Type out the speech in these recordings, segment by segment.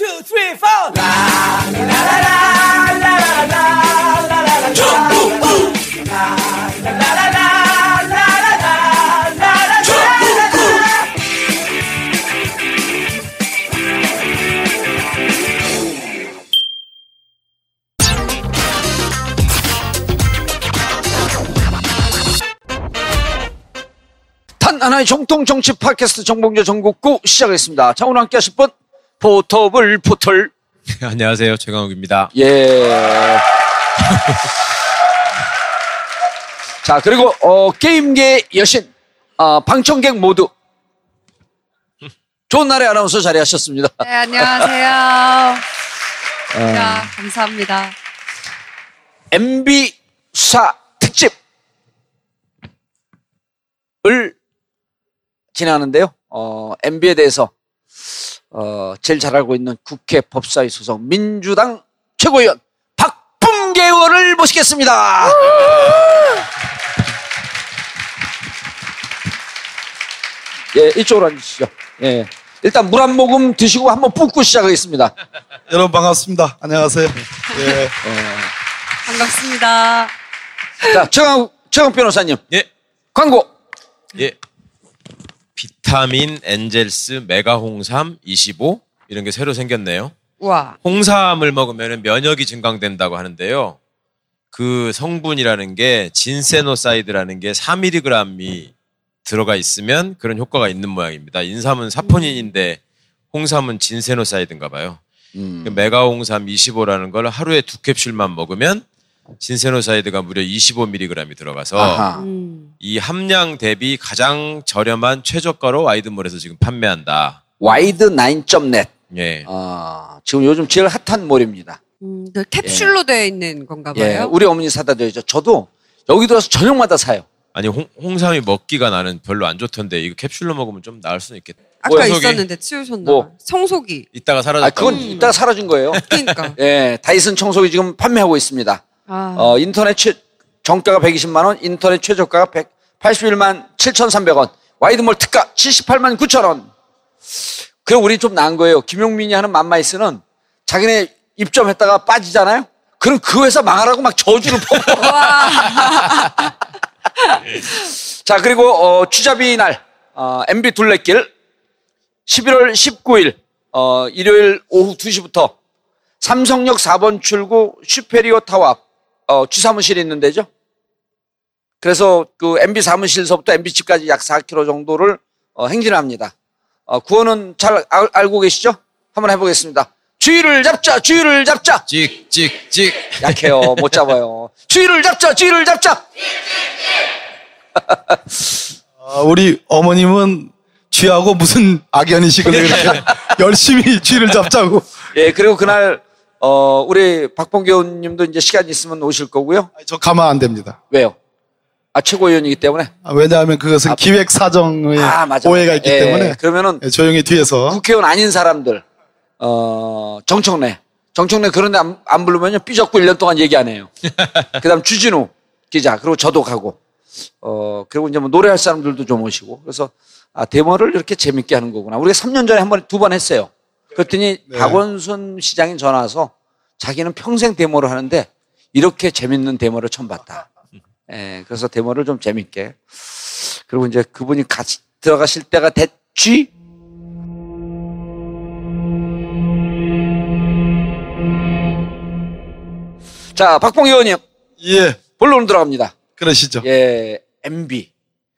two, three, four. 단 하나의 정통 정치 팟캐스트 정봉재 전국구 시작하겠습니다. 자, 오늘 함께 하실 분, 포터블 포털. 안녕하세요. 최강욱입니다. 예. 자, 그리고, 어, 게임계 여신, 어, 방청객 모두. 좋은 날의 아나운서 자리하셨습니다. 네, 안녕하세요. 자, 감사합니다. MB 수사 특집을 진행하는데요. 어, MB에 대해서 어, 제일 잘 알고 있는 국회 법사위 소속 민주당 최고위원 박범계 의원을 모시겠습니다. 예, 이쪽으로 앉으시죠. 예. 일단 물 한 모금 드시고 한번 붓고 시작하겠습니다. 여러분 반갑습니다. 안녕하세요. 예. 반갑습니다. 자, 최강, 최강 변호사님. 예. 광고. 예. 비타민 엔젤스 메가 홍삼 25 이런 게 새로 생겼네요. 우와. 홍삼을 먹으면 면역이 증강된다고 하는데요. 그 성분이라는 게 진세노사이드라는 게 4mg이 들어가 있으면 그런 효과가 있는 모양입니다. 인삼은 사포닌인데 홍삼은 진세노사이드인가 봐요. 음. 그 메가 홍삼 25라는 걸 하루에 두 캡슐만 먹으면 ginsenoside가 무려 25mg이 들어가서. 음. 이 함량 대비 가장 저렴한 최저가로 와이드몰에서 지금 판매한다. 와이드 9.net. 예. 아, 지금 요즘 제일 핫한 몰입니다. 음, 그 캡슐로 되어 있는 건가 봐요. 예, 우리 어머니 사다 드리죠. 저도 여기도 와서 저녁마다 사요. 아니 홍, 홍삼이 먹기가 나는 별로 안 좋던데 이거 캡슐로 먹으면 좀 나을 수는 있겠다. 아까 속이? 있었는데 치우셨나 뭐? 성속이. 이따가 사라졌다. 아, 그건 이따가 사라진 거예요. 그러니까. 예, 다이슨 청소기 지금 판매하고 있습니다. 아, 어, 인터넷 최, 정가가 120만 원, 인터넷 최저가가 181만 7,300원, 와이드몰 특가 78만 9천 원. 그럼 우리 좀 나은 거예요. 김용민이 하는 맘마이스는 자기네 입점했다가 빠지잖아요. 그럼 그 회사 망하라고 막 저주를 퍼. 자, 그리고 어, 쥐잡이 날 어, MB 둘레길 11월 19일 어, 일요일 오후 2시부터 삼성역 4번 출구 슈페리오 타워 앞 어, 주사무실이 있는 데죠. 그래서 그 MB 사무실서부터 MB 집까지 약 4km 정도를 어, 행진을 합니다. 어, 구호는 잘 알, 알고 계시죠? 한번 해보겠습니다. 주의를 잡자, 주의를 잡자. 찍 찍 찍. 약해요, 못 잡아요. 주의를 잡자, 주의를 잡자. 아, 우리 어머님은 쥐하고 무슨 악연이시길래 그렇게 열심히 쥐를 잡자고. 예, 그리고 그날 어, 우리 박봉계 의원님도 이제 시간 있으면 오실 거고요. 저 가만 안 됩니다. 왜요? 아 최고위원이기 때문에. 아, 왜냐하면 그것은 기획 사정의 아. 오해가 있기 예, 때문에 그러면은 예, 조용히 뒤에서 국회의원 아닌 사람들, 어, 정청래. 정청래 그런데 안, 안 부르면요, 삐졌고 1년 동안 얘기 안 해요. 그 다음 주진우 기자, 그리고 저도 가고, 어, 그리고 이제 뭐 노래할 사람들도 좀 오시고, 그래서, 아, 데모를 이렇게 재밌게 하는 거구나. 우리가 3년 전에 한 번, 두 번 했어요. 그랬더니 네. 박원순 시장이 전화 와서 자기는 평생 데모를 하는데 이렇게 재밌는 데모를 처음 봤다. 예, 그래서 데모를 좀 재밌게. 그리고 이제 그분이 같이 들어가실 때가 됐지? 자, 박봉희 의원님, 예 본론 들어갑니다. 그러시죠. 예, MB.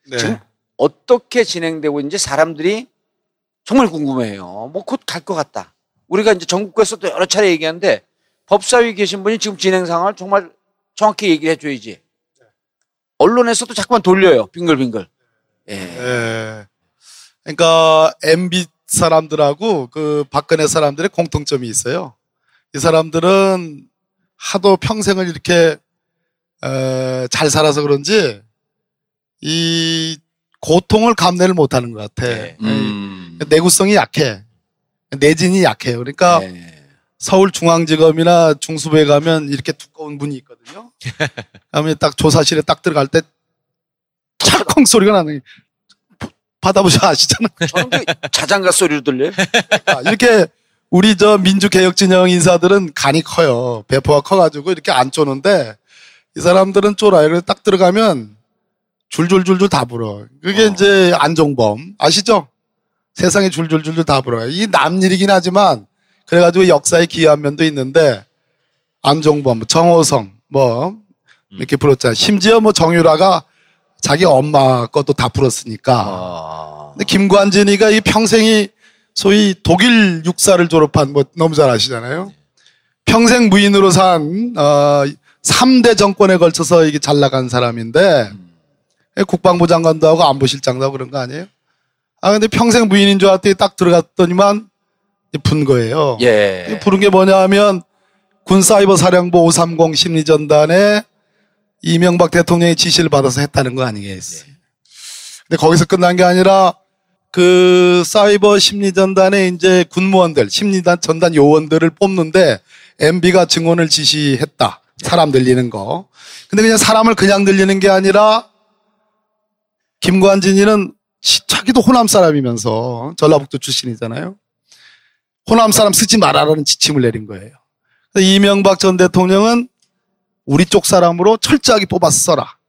네. 지금 어떻게 진행되고 있는지 사람들이 정말 궁금해요. 뭐 곧 갈 것 같다. 우리가 이제 전국에서도 여러 차례 얘기하는데 법사위 계신 분이 지금 진행 상황을 정말 정확히 얘기를 해줘야지. 언론에서도 자꾸만 돌려요. 빙글빙글. 예. 예. 그러니까 MB 사람들하고 그 박근혜 사람들의 공통점이 있어요. 이 사람들은 하도 평생을 이렇게 어, 잘 살아서 그런지 이 고통을 감내를 못하는 것 같아. 네. 음. 내구성이 약해. 내진이 약해요. 그러니까 예. 서울중앙지검이나 중수부에 가면 이렇게 두꺼운 문이 있거든요. 그러면 딱 조사실에 딱 들어갈 때 찰컹 소리가 나는 받아보셔 아시잖아요. 저는 그 자장가 소리로 들려요. 아, 이렇게 우리 저 민주개혁 진영 인사들은 간이 커요. 배포가 커가지고 이렇게 안 쪼는데 이 사람들은 쫄아요. 그래서 딱 들어가면 줄줄줄줄 다 불어. 그게 이제 안종범 아시죠? 세상에 줄줄줄줄 다 불어요. 이 남 일이긴 하지만 그래가지고 역사에 기여한 면도 있는데 안종범, 정호성 뭐 이렇게 불었잖아요. 심지어 뭐 정유라가 자기 엄마 것도 다 불었으니까. 아. 근데 김관진이가 이 평생이 소위 독일 육사를 졸업한 뭐 너무 잘 아시잖아요. 평생 무인으로 산 어, 3대 정권에 걸쳐서 이게 잘 나간 사람인데 국방부 장관도 하고 안보실장도 하고 그런 거 아니에요? 아 근데 평생 무인인 줄 알았더니 딱 들어갔더니만 분 거예요. 예. 부른 게 뭐냐 하면 군사이버 사령부 530 심리전단에 이명박 대통령의 지시를 받아서 했다는 거 아니겠어요. 근데 거기서 끝난 게 아니라 그 사이버 심리전단에 이제 군무원들, 심리단 전단 요원들을 뽑는데 MB가 증언을 지시했다. 사람 들리는 거. 근데 그냥 사람을 그냥 들리는 게 아니라 김관진이는 시- 자기도 호남 사람이면서 전라북도 출신이잖아요. 호남 사람 쓰지 말아라는 지침을 내린 거예요. 이명박 전 대통령은 우리 쪽 사람으로 철저하게.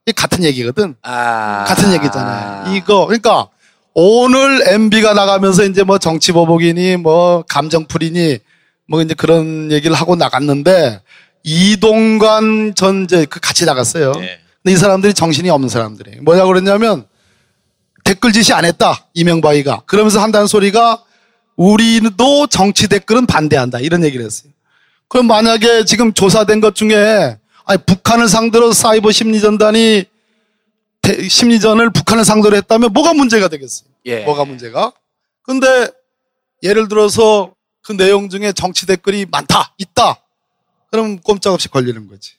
이게 같은 얘기거든. 아. 같은 얘기잖아요. 이거 그러니까 오늘 MB가 나가면서 이제 뭐 정치 보복이니 뭐 감정풀이니 뭐 이제 그런 얘기를 하고 나갔는데 이동관 전 이제 그 같이 나갔어요. 네. 근데 이 사람들이 정신이 없는 사람들이 뭐냐 그랬냐면 댓글 지시 안 했다 이명박이가 그러면서 한다는 소리가 우리도 정치 댓글은 반대한다 이런 얘기를 했어요. 그럼 만약에 지금 조사된 것 중에 아니 북한을 상대로 사이버 심리전단이 대- 심리전을 북한을 상대로 했다면 뭐가 문제가 되겠어요? 예. 뭐가 문제가? 근데 예를 들어서 그 내용 중에 정치 댓글이 많다, 있다. 그럼 꼼짝없이 걸리는 거지.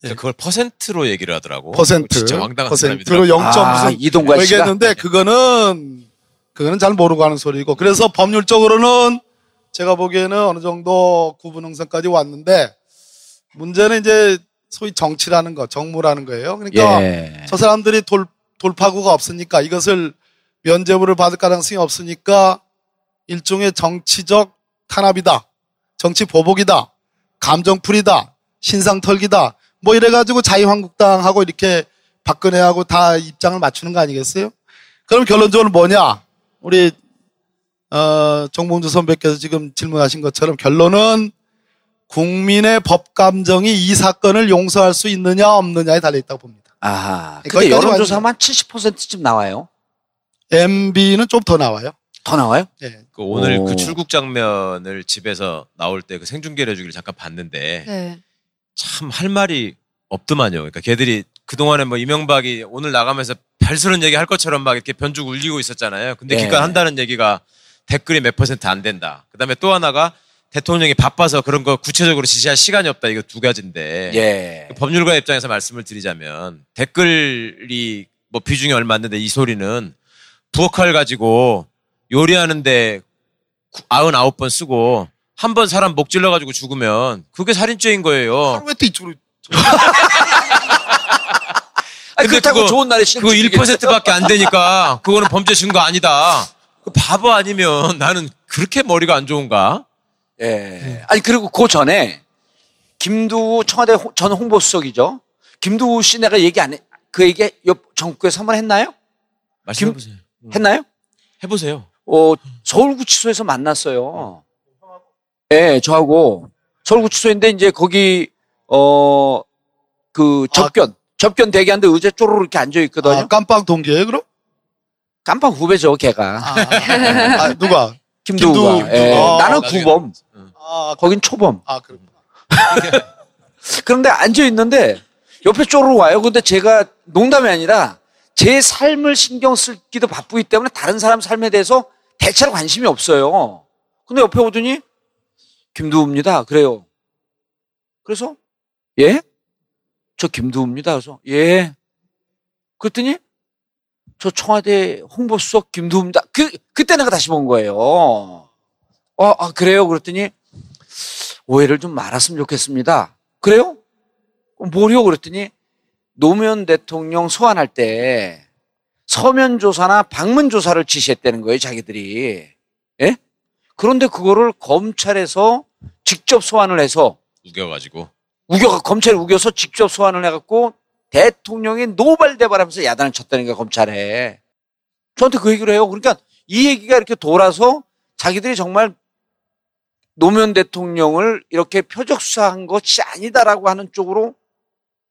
그래서 그걸 퍼센트로 얘기를 하더라고. 퍼센트. 진짜 왕당한 퍼센트로 사람이더라고. 0. 아, 이동관 씨가? 얘기했는데 그거는 그거는 잘 모르고 하는 소리고 그래서 법률적으로는 제가 보기에는 어느 정도 구분 형성까지 왔는데 문제는 이제 소위 정치라는 거, 정무라는 거예요. 그러니까 예. 저 사람들이 돌, 돌파구가 없으니까 이것을 면죄부를 받을 가능성이 없으니까 일종의 정치적 탄압이다. 정치 보복이다. 감정풀이다. 신상털기다. 뭐 이래가지고 자유한국당하고 이렇게 박근혜하고 다 입장을 맞추는 거 아니겠어요? 그럼 결론적으로 뭐냐? 우리, 어, 정봉주 선배께서 지금 질문하신 것처럼 결론은 국민의 법 감정이 이 사건을 용서할 수 있느냐 없느냐에 달려 있다고 봅니다. 아하. 근데 여론조사만 70%쯤 나와요. MB는 좀 더 나와요. 더 나와요? 예. 그 오늘 오. 그 출국 장면을 집에서 나올 때 그 생중계를 해주기를 잠깐 봤는데 네. 참 할 말이 없더만요. 그러니까 걔들이 그동안에 뭐 이명박이 오늘 나가면서 별스런 얘기 할 것처럼 막 이렇게 변죽 울리고 있었잖아요. 근데 예. 기껏 한다는 얘기가 댓글이 몇 퍼센트 안 된다. 그 다음에 또 하나가 대통령이 바빠서 그런 거 구체적으로 지시할 시간이 없다. 이거 두 가지인데. 예. 그 법률가 입장에서 말씀을 드리자면 댓글이 뭐 비중이 얼마 안 되는데 이 소리는 부엌칼 가지고 요리하는데 99번 쓰고 한 번 사람 목 찔러가지고 죽으면 그게 살인죄인 거예요. 왜또 이쪽으로 아니, 근데 그렇다고 그거- 좋은 날에 그거 치르겠어요? 1%밖에 안 되니까 그거는 범죄 증거 아니다. 그 바보 아니면 나는 그렇게 머리가 안 좋은가? 예. 아니 그리고 그 전에 김두우 청와대 홍- 전 홍보수석이죠. 김두우 씨 내가 얘기 안 해. 그 얘기 옆 전국에서 한 번 했나요? 말씀해보세요. 했나요? 해보세요. 어, 서울구치소에서 만났어요. 예, 저하고 서울구치소인데 이제 거기 어 그 접견 접견 대기하는데 의자 쪼르르 이렇게 앉아 있거든요. 아, 깜빵 동기예요, 그럼? 깜빡 후배죠, 걔가. 아, 누가? 김두우가. 김두우. 예, 아, 나는 나중에 구범. 아, 거긴 초범. 아, 그렇구나. 그런데 앉아 있는데 옆에 쪼르르 와요. 근데 제가 농담이 아니라 제 삶을 신경 쓰기도 바쁘기 때문에 다른 사람 삶에 대해서 대체로 관심이 없어요. 근데 옆에 오더니 김두우입니다. 그래요. 그래서 예? 저 김두우입니다. 그래서 예. 그랬더니 저 청와대 홍보수석 김두우입니다. 그 그때 내가 다시 본 거예요. 어, 아 그래요. 그랬더니 오해를 좀 말았으면 좋겠습니다. 그래요? 뭐요? 그랬더니 노무현 대통령 소환할 때 서면 조사나 방문 조사를 지시했다는 거예요, 자기들이. 예? 그런데 그거를 검찰에서 직접 소환을 해서 우겨가지고 우겨 검찰이 우겨서 직접 소환을 해갖고 대통령이 노발대발하면서 야단을 쳤다는 게 검찰에 저한테 그 얘기를 해요. 그러니까 이 얘기가 이렇게 돌아서 자기들이 정말 노무현 대통령을 이렇게 표적 수사한 것이 아니다라고 하는 쪽으로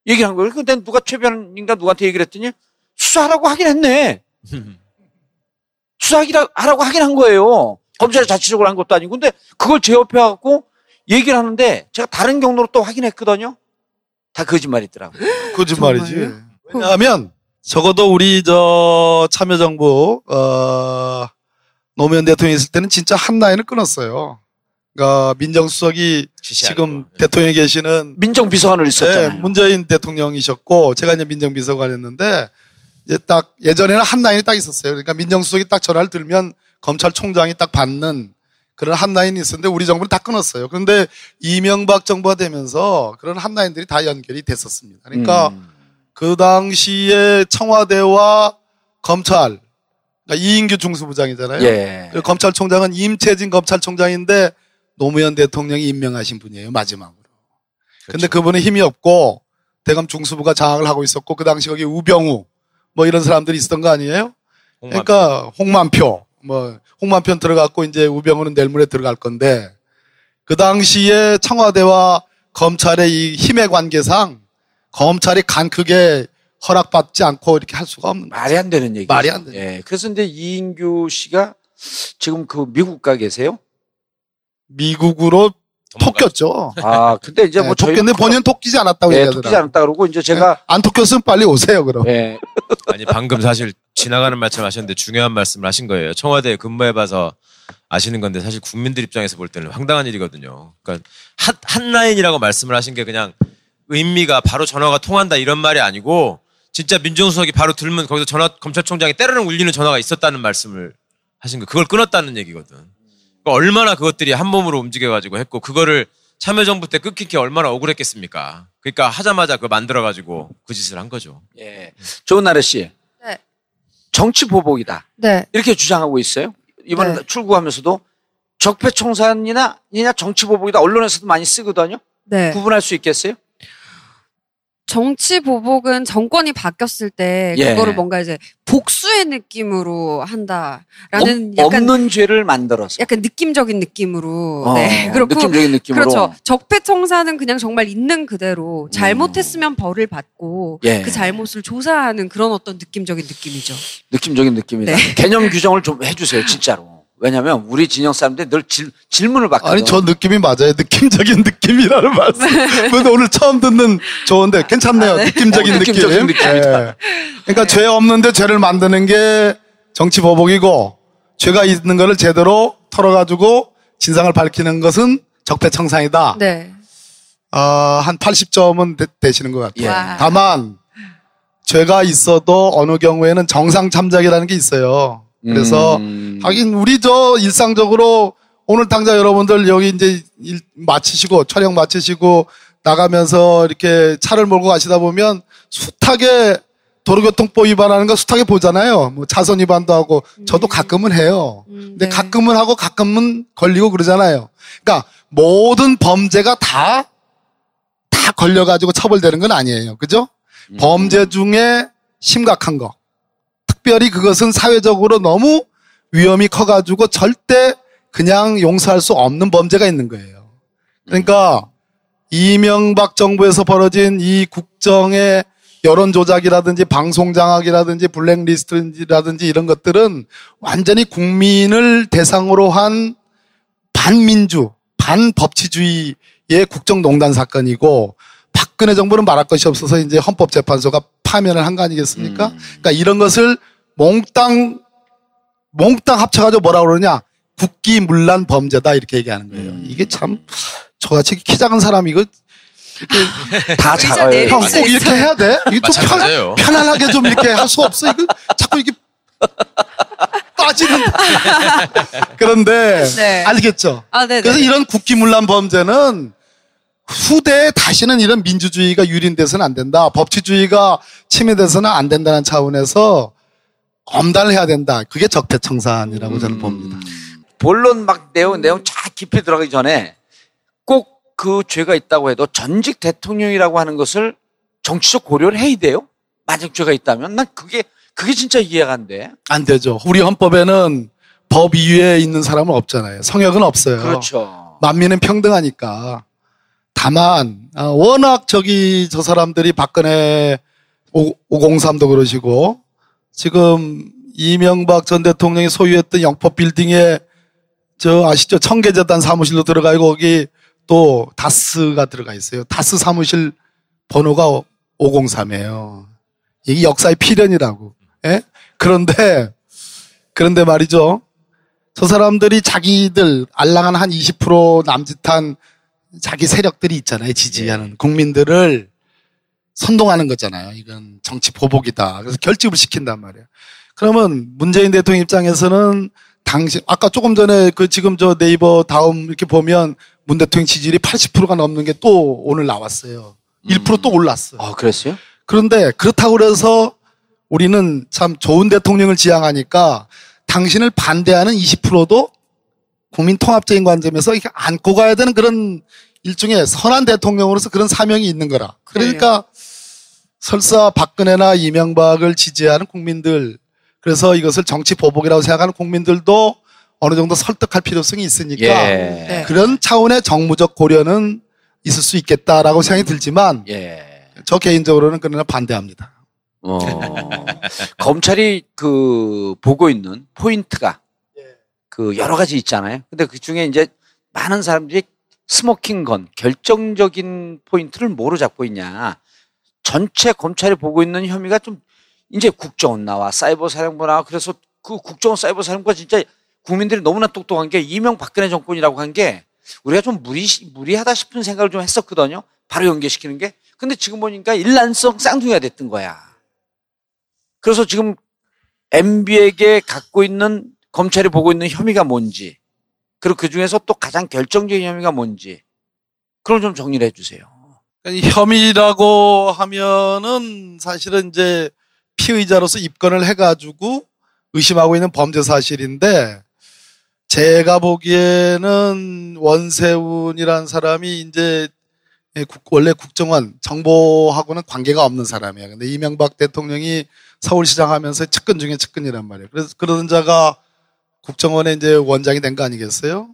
얘기를 한 거예요. 근데 누가 최변인가 누구한테 얘기를 했더니 수사하라고 하긴 했네. 수사하라고 하긴 한 거예요. 검찰이 자체적으로 한 것도 아니고. 근데 그걸 제 옆에 와갖고 얘기를 하는데 제가 다른 경로로 또 확인했거든요. 다 거짓말이더라고요. 거짓말이지. 왜냐하면 적어도 우리 저 참여정부 어, 노무현 대통령이 있을 때는 진짜 한 라인을 끊었어요. 그러니까 민정수석이 지금 거. 대통령이 계시는 민정비서관을 네, 있었잖아요. 문재인 대통령이셨고 제가 이제 민정비서관이었는데 이제 딱 예전에는 한 라인이 딱 있었어요. 그러니까 민정수석이 딱 전화를 들면 검찰총장이 딱 받는 그런 한 라인이 있었는데 우리 정부는 다 끊었어요. 그런데 이명박 정부가 되면서 그런 한 라인들이 다 연결이 됐었습니다. 그러니까 음. 그 당시에 청와대와 검찰 그러니까 이인규 중수부장이잖아요. 예. 그리고 검찰총장은 임채진 검찰총장인데 노무현 대통령이 임명하신 분이에요 마지막으로. 근데 그렇죠. 그분은 힘이 없고 대검 중수부가 장악을 하고 있었고 그 당시 거기 우병우 뭐 이런 사람들이 있었던 거 아니에요? 홍만- 그러니까 홍만표 뭐 홍만표 들어갔고 이제 우병우는 내일 모레 들어갈 건데 그 당시에 청와대와 검찰의 이 힘의 관계상 검찰이 간 크게 허락받지 않고 이렇게 할 수가 없는. 말이 안 되는 얘기. 말이 안 되는 예. 그래서 이제 이인규 씨가 지금 그 미국 가 계세요? 미국으로 토꼈죠. 아, 근데 이제 뭐 네, 저희 토꼈는데 본인 은 토끼지 않았다고 예, 얘기하더라고요. 토끼지 않았다 그러고 이제 제가 안 토꼈으면 빨리 오세요 그럼. 예. 아니 방금 사실 지나가는 말씀 하셨는데 중요한 말씀을 하신 거예요. 청와대에 근무해봐서 아시는 건데 사실 국민들 입장에서 볼 때는 황당한 일이거든요. 그러니까 한, 한 라인이라고 말씀을 하신 게 그냥 의미가 바로 전화가 통한다 이런 말이 아니고 진짜 민정수석이 바로 들면 거기서 전화 검찰총장이 때르는 울리는 전화가 있었다는 말씀을 하신 거 그걸 끊었다는 얘기거든. 그러니까 얼마나 그것들이 한 몸으로 움직여가지고 했고 그거를 참여정부 때 끊긴 게 얼마나 억울했겠습니까. 그러니까 하자마자 그거 만들어가지고 그 짓을 한 거죠. 예. 좋은 나래 씨. 네. 정치 보복이다. 네. 이렇게 주장하고 있어요. 이번에 네. 출구하면서도 적폐 청산이나 이냐 정치 보복이다. 언론에서도 많이 쓰거든요. 네. 구분할 수 있겠어요? 정치 보복은 정권이 바뀌었을 때 예. 그거를 뭔가 이제 복수의 느낌으로 한다라는 없- 약간 없는 죄를 만들어서. 약간 느낌적인 느낌으로 어, 네 그렇고 느낌적인 느낌으로. 그렇죠 적폐청산은 그냥 정말 있는 그대로 잘못했으면 벌을 받고 예. 그 잘못을 조사하는 그런 어떤 느낌적인 느낌이죠. 느낌적인 느낌이다. 네. 개념 규정을 좀 해주세요, 진짜로. 왜냐면 우리 진영 사람들이 늘 질, 질문을 받거든. 아니 저 느낌이 맞아요. 느낌적인 느낌이라는 말씀. 근데 오늘 처음 듣는 좋은데 괜찮네요. 느낌적인 어, 느낌. 느낌적인 느낌이다. 예. 그러니까 죄 없는데 죄를 만드는 게 정치 보복이고 죄가 있는 거를 제대로 털어가지고 진상을 밝히는 것은 적폐청산이다. 네. 아, 한 80점은 되, 시는것 같아요. 예. 와. 다만 죄가 있어도 어느 경우에는 정상 참작이라는 게 있어요. 그래서 음. 하긴 우리 저 일상적으로 오늘 당장 여러분들 여기 이제 일 마치시고 촬영 마치시고 나가면서 이렇게 차를 몰고 가시다 보면 숱하게 도로교통법 위반하는 거 숱하게 보잖아요. 뭐 차선 위반도 하고 저도 가끔은 해요. 음, 근데 네. 가끔은 하고 가끔은 걸리고 그러잖아요. 그러니까 모든 범죄가 다 다 걸려가지고 처벌되는 건 아니에요. 그죠? 범죄 중에 심각한 거. 특별히 그것은 사회적으로 너무 위험이 커가지고 절대 그냥 용서할 수 없는 범죄가 있는 거예요. 그러니까 이명박 정부에서 벌어진 이 국정의 여론 조작이라든지 방송 장악이라든지 블랙리스트라든지 이런 것들은 완전히 국민을 대상으로 한 반민주, 반법치주의의 국정농단 사건이고 박근혜 정부는 말할 것이 없어서 이제 헌법재판소가 파면을 한 거 아니겠습니까? 음. 그러니까 이런 것을 몽땅 몽땅 합쳐가지고 뭐라 그러냐 국기문란 범죄다 이렇게 얘기하는 거예요. 음. 이게 참 저같이 키 작은 사람 이거 다 작아요. 내릴 형수꼭 이렇게 해야 돼? 이게 좀 마찬가지예요. 편, 편안하게 좀 이렇게 할 수 없어? 이거 자꾸 이게 빠지는. 그런데 네. 알겠죠? 아, 네. 그래서 이런 국기문란 범죄는 후대에 다시는 이런 민주주의가 유린돼서는 안 된다. 법치주의가 침해돼서는 안 된다는 차원에서 엄단을 해야 된다. 그게 적폐청산이라고 저는 봅니다. 본론 막 내용 내용 쫙 깊이 들어가기 전에 꼭 그 죄가 있다고 해도 전직 대통령이라고 하는 것을 정치적 고려를 해야 돼요. 만약 죄가 있다면 난 그게 그게 진짜 이해가 안 돼. 안 되죠. 우리 헌법에는 법 이외에 있는 사람은 없잖아요. 성역은 없어요. 그렇죠. 만민은 평등하니까. 다만 아, 워낙 저기 저 사람들이 박근혜 5, 503도 그러시고 지금 이명박 전 대통령이 소유했던 영법 빌딩에 저 아시죠? 청계재단 사무실로 들어가 고 거기 또 다스가 들어가 있어요. 다스 사무실 번호가 503이에요. 이게 역사의 필연이라고. 예? 그런데 그런데 말이죠. 저 사람들이 자기들 알랑한 한 20% 남짓한 자기 세력들이 있잖아요. 지지하는 국민들을 선동하는 거잖아요. 이건 정치 보복이다. 그래서 결집을 시킨단 말이에요. 그러면 문재인 대통령 입장에서는 당시 아까 조금 전에 그 지금 저 네이버 다음 이렇게 보면 문 대통령 지지율이 80%가 넘는 게 또 오늘 나왔어요. 1%또 올랐어. 요 아 그랬어요? 그런데 그렇다고 그래서 우리는 참 좋은 대통령을 지향하니까 당신을 반대하는 20%도 국민 통합적인 관점에서 이렇게 안고 가야 되는 그런 일종의 선한 대통령으로서 그런 사명이 있는 거라. 그러니까 설사 박근혜나 이명박을 지지하는 국민들, 그래서 이것을 정치 보복이라고 생각하는 국민들도 어느 정도 설득할 필요성이 있으니까 예. 네. 그런 차원의 정무적 고려는 있을 수 있겠다라고 생각이 들지만 예. 저 개인적으로는 그러나 반대합니다. 어, 검찰이 그 보고 있는 포인트가 그 여러 가지 있잖아요. 근데 그 중에 이제 많은 사람들이 smoking gun 결정적인 포인트를 뭐로 잡고 있냐. 전체 검찰이 보고 있는 혐의가 좀 이제 국정원 나와 사이버 사령부 나와 그래서 그 국정원 사이버 사령부가 진짜 국민들이 너무나 똑똑한 게 이명박근혜 정권이라고 한 게 우리가 좀 무리 무리하다 싶은 생각을 좀 했었거든요. 바로 연계시키는 게. 근데 지금 보니까 일란성 쌍둥이가 됐던 거야. 그래서 지금 MB에게 갖고 있는 검찰이 보고 있는 혐의가 뭔지 그리고 그 중에서 또 가장 결정적인 혐의가 뭔지 그걸 좀 정리를 해주세요. 이 혐의라고 하면은 사실은 이제 피의자로서 입건을 해가지고 의심하고 있는 범죄 사실인데 제가 보기에는 원세훈이라는 사람이 이제 원래 국정원 정보하고는 관계가 없는 사람이에요. 근데 이명박 대통령이 서울시장 하면서 측근 중에 측근이란 말이에요. 그래서 그런 자가 국정원의 이제 원장이 된 거 아니겠어요?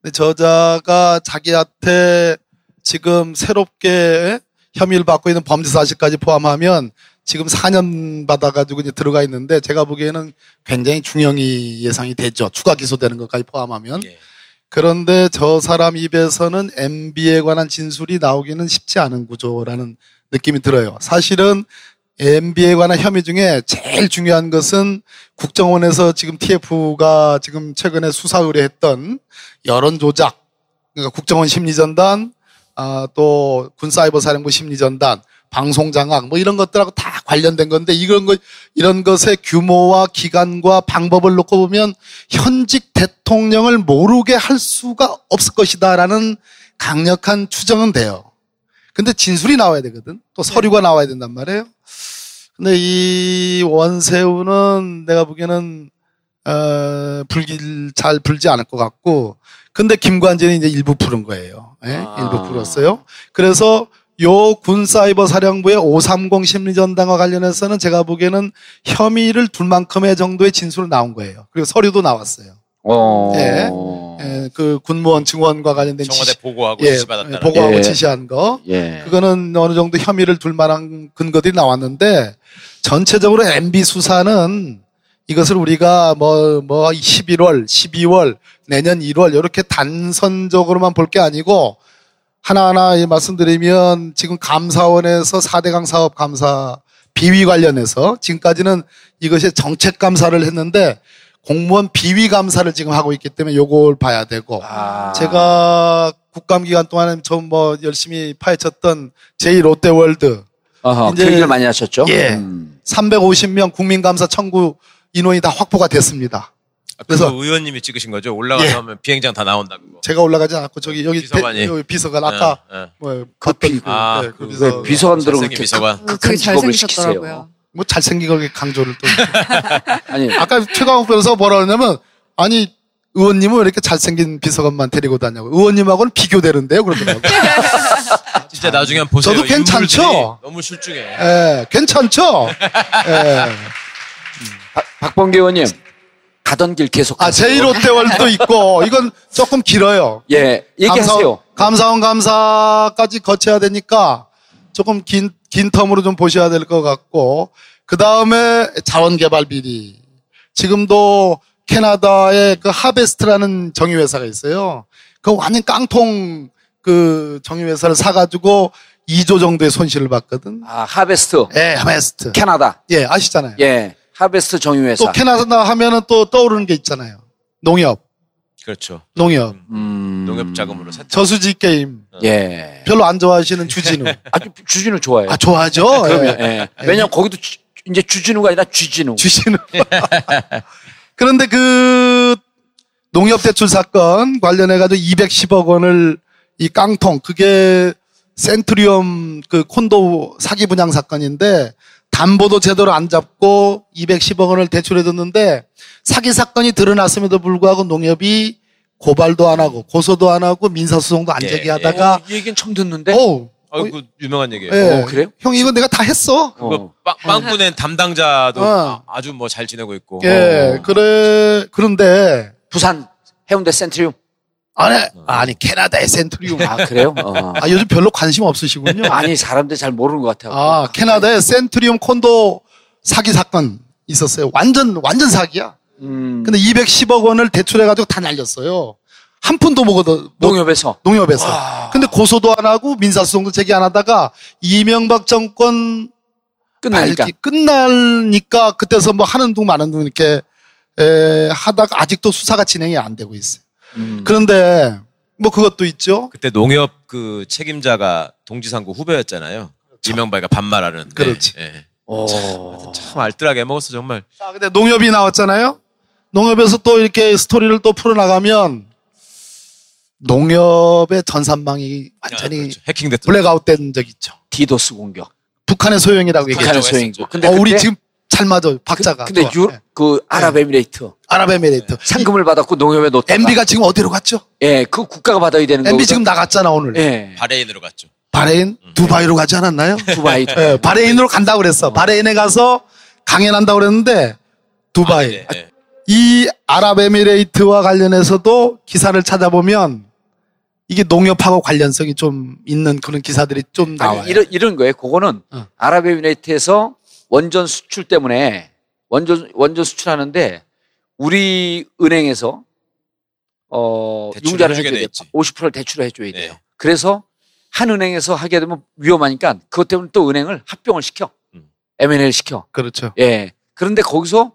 근데 저자가 자기한테 지금 새롭게 혐의를 받고 있는 범죄 사실까지 포함하면 지금 4년 받아가지고 이제 들어가 있는데 제가 보기에는 굉장히 중형이 예상이 되죠. 추가 기소되는 것까지 포함하면. 예. 그런데 저 사람 입에서는 MB에 관한 진술이 나오기는 쉽지 않은 구조라는 느낌이 들어요. 사실은 MB에 관한 혐의 중에 제일 중요한 것은 국정원에서 지금 TF가 지금 최근에 수사 의뢰했던 여론 조작, 그러니까 국정원 심리전단, 아, 또 군사이버사령부 심리전단, 방송장악 뭐 이런 것들하고 다 관련된 건데 이런 것 이런 것의 규모와 기간과 방법을 놓고 보면 현직 대통령을 모르게 할 수가 없을 것이다라는 강력한 추정은 돼요. 근데 진술이 나와야 되거든. 또 서류가 나와야 된단 말이에요. 근데 이 원세훈은 내가 보기에는 어, 불길 잘 불지 않을 것 같고, 근데 김관진이 이제 일부 풀은 거예요. 예? 아. 일부 풀었어요. 그래서 요 군사이버 사령부의 530 심리전당과 관련해서는 제가 보기에는 혐의를 둘 만큼의 정도의 진술을 나온 거예요. 그리고 서류도 나왔어요. 어. 예. 예, 그 군무원 증원과 관련된 청와대 지시, 보고하고 예, 지시받았다는 보고하고 예. 지시한 거. 예. 그거는 어느 정도 혐의를 둘 만한 근거들이 나왔는데 전체적으로 MB 수사는 이것을 우리가 뭐, 뭐 11월, 12월, 내년 1월 이렇게 단선적으로만 볼 게 아니고 하나하나 이 말씀드리면 지금 감사원에서 4대강 사업 감사 비위 관련해서 지금까지는 이것이 정책 감사를 했는데 공무원 비위 감사를 지금 하고 있기 때문에 요걸 봐야 되고 아. 제가 국감 기간 동안에 좀뭐 열심히 파헤쳤던 제2 롯데월드 어허, 이제- 그 얘기를 많이 하셨죠? 예. 음. 350명 국민감사 청구 인원이 다 확보가 됐습니다. 그래서 그래서- 의원님이 찍으신 거죠. 올라가서 예. 하면 비행장 다 나온다 그거. 제가 올라가지 않았고 저기 여기 비서관이. 대- 여기 비서관 아까 예, 예. 뭐 그 비- 그, 아, 네, 그 그- 비서 왜 비서관들은 그렇게 비서관. 극한 되게 직업을 시키세요? 잘생기셨더라고요. 뭐 잘생긴 걸 강조를 또 아니, 아까 최강욱 변호사가 뭐라 그러냐면 아니 의원님은 왜 이렇게 잘생긴 비서관만 데리고 다냐고. 의원님하고는 비교되는데요, 그러더라고요. 진짜 나중에 한번 보세요. 저도 괜찮죠? 너무 출중해. 예, 괜찮죠? 예. 박- 박범계 의원님 가던 길 계속. 아, 하세요. 제1롯데월도 있고, 이건 조금 길어요. 예, 얘기하세요. 감사원, 감사원 감사까지 거쳐야 되니까 조금 긴, 긴 텀으로 좀 보셔야 될 것 같고, 그 다음에 자원개발 비리. 지금도 캐나다의 그 하베스트라는 정유회사가 있어요. 그 완전 깡통 그 정유회사를 사가지고 2조 정도의 손실을 봤거든. 아, 하베스트 예, 하베스트. 캐나다. 예, 아시잖아요. 예, 하베스트 정유회사. 또 캐나다 하면은 또 떠오르는 게 있잖아요. 농협, 그렇죠. 농협. 음, 농협 자금으로 세탁. 저수지 게임. 예. 별로 안 좋아하시는 주진우. 아주 주진우 좋아해요. 아, 좋아하죠? 그러면 예. 예. 왜냐면 거기도 주- 이제 주진우가 아니라 쥐진우. 주진우. 그런데 그 농협 대출 사건 관련해가지고 210억 원을 이 깡통, 그게 센트리움 그 콘도 사기 분양 사건인데 담보도 제대로 안 잡고 210억 원을 대출해줬는데 사기 사건이 드러났음에도 불구하고 농협이 고발도 안 하고 고소도 안 하고 민사소송도 안 예, 제기하다가 어, 이 얘기는 처음 듣는데. 어, 아이고 유명한 얘기예요. 예. 어, 그래요? 형 이거 내가 다 했어. 어. 그 빵- 빵꾸낸 담당자도 어. 아- 아주 뭐 잘 지내고 있고. 예, 그래 그런데 부산 해운대 센트리움. 아니 아니 캐나다의 센트리움. 아 그래요? 어. 아, 요즘 별로 관심 없으시군요. 아니 사람들 잘 모르는 것 같아요. 아, 캐나다의 센트리움 콘도 사기 사건 있었어요. 완전, 완전 사기야. 음, 근데 210억 원을 대출해가지고 다 날렸어요. 한 푼도 못- 농협에서. 농협에서. 아. 근데 고소도 안 하고 민사소송도 제기 안 하다가 이명박 정권 끝나니까. 말기 끝나니까 그때서 뭐 하는 둥 마는 둥 이렇게 에, 하다가 아직도 수사가 진행이 안 되고 있어요. 음. 그런데 뭐 그것도 있죠. 그때 농협 그 책임자가 동지상구 후배였잖아요. 이명박이가 반말하는. 그렇지. 예. 오. 참 알뜰하게 먹었어 정말. 자, 근데 농협이 나왔잖아요. 농협에서 또 이렇게 스토리를 또 풀어나가면 농협의 전산망이 아, 완전히 그렇죠. 해킹됐죠. 블랙아웃 된 적 있죠. 디도스 공격. 북한의 소행이라고 얘기했죠. 북한의. 소행이죠. 근데 어, 그때 우리 지금 잘 맞아. 박자가. 그, 근데. 유, 예. 그 아랍에미레이트 아랍에미레이트. 상금을 받았고 농협에 놓다가 MB가 지금 어디로 갔죠? 예, 그 국가가 받아야 되는 거거든. MB 지금 나갔잖아 오늘. 예. 바레인으로 갔죠. 바레인, 두바이로 가지 않았나요? 두바이. 예, 바레인으로 간다고 그랬어. 바레인에 가서 강연한다고 그랬는데 두바이. 네, 네. 이 아랍에미레이트와 관련해서도 기사를 찾아보면 이게 농협하고 관련성이 좀 있는 그런 기사들이 좀 나와요. 아니, 이런 이런 거예요. 그거는 어. 아랍에미레이트에서 원전 수출 때문에 원전 원전 수출하는데 우리 은행에서 어 융자를 해줘야 돼 돼요. 있지. 50%를 대출을 해줘야 돼요. 네. 그래서 한 은행에서 하게 되면 위험하니까 그것 때문에 또 은행을 합병을 시켜 음. M&L 시켜. 그렇죠. 예. 그런데 거기서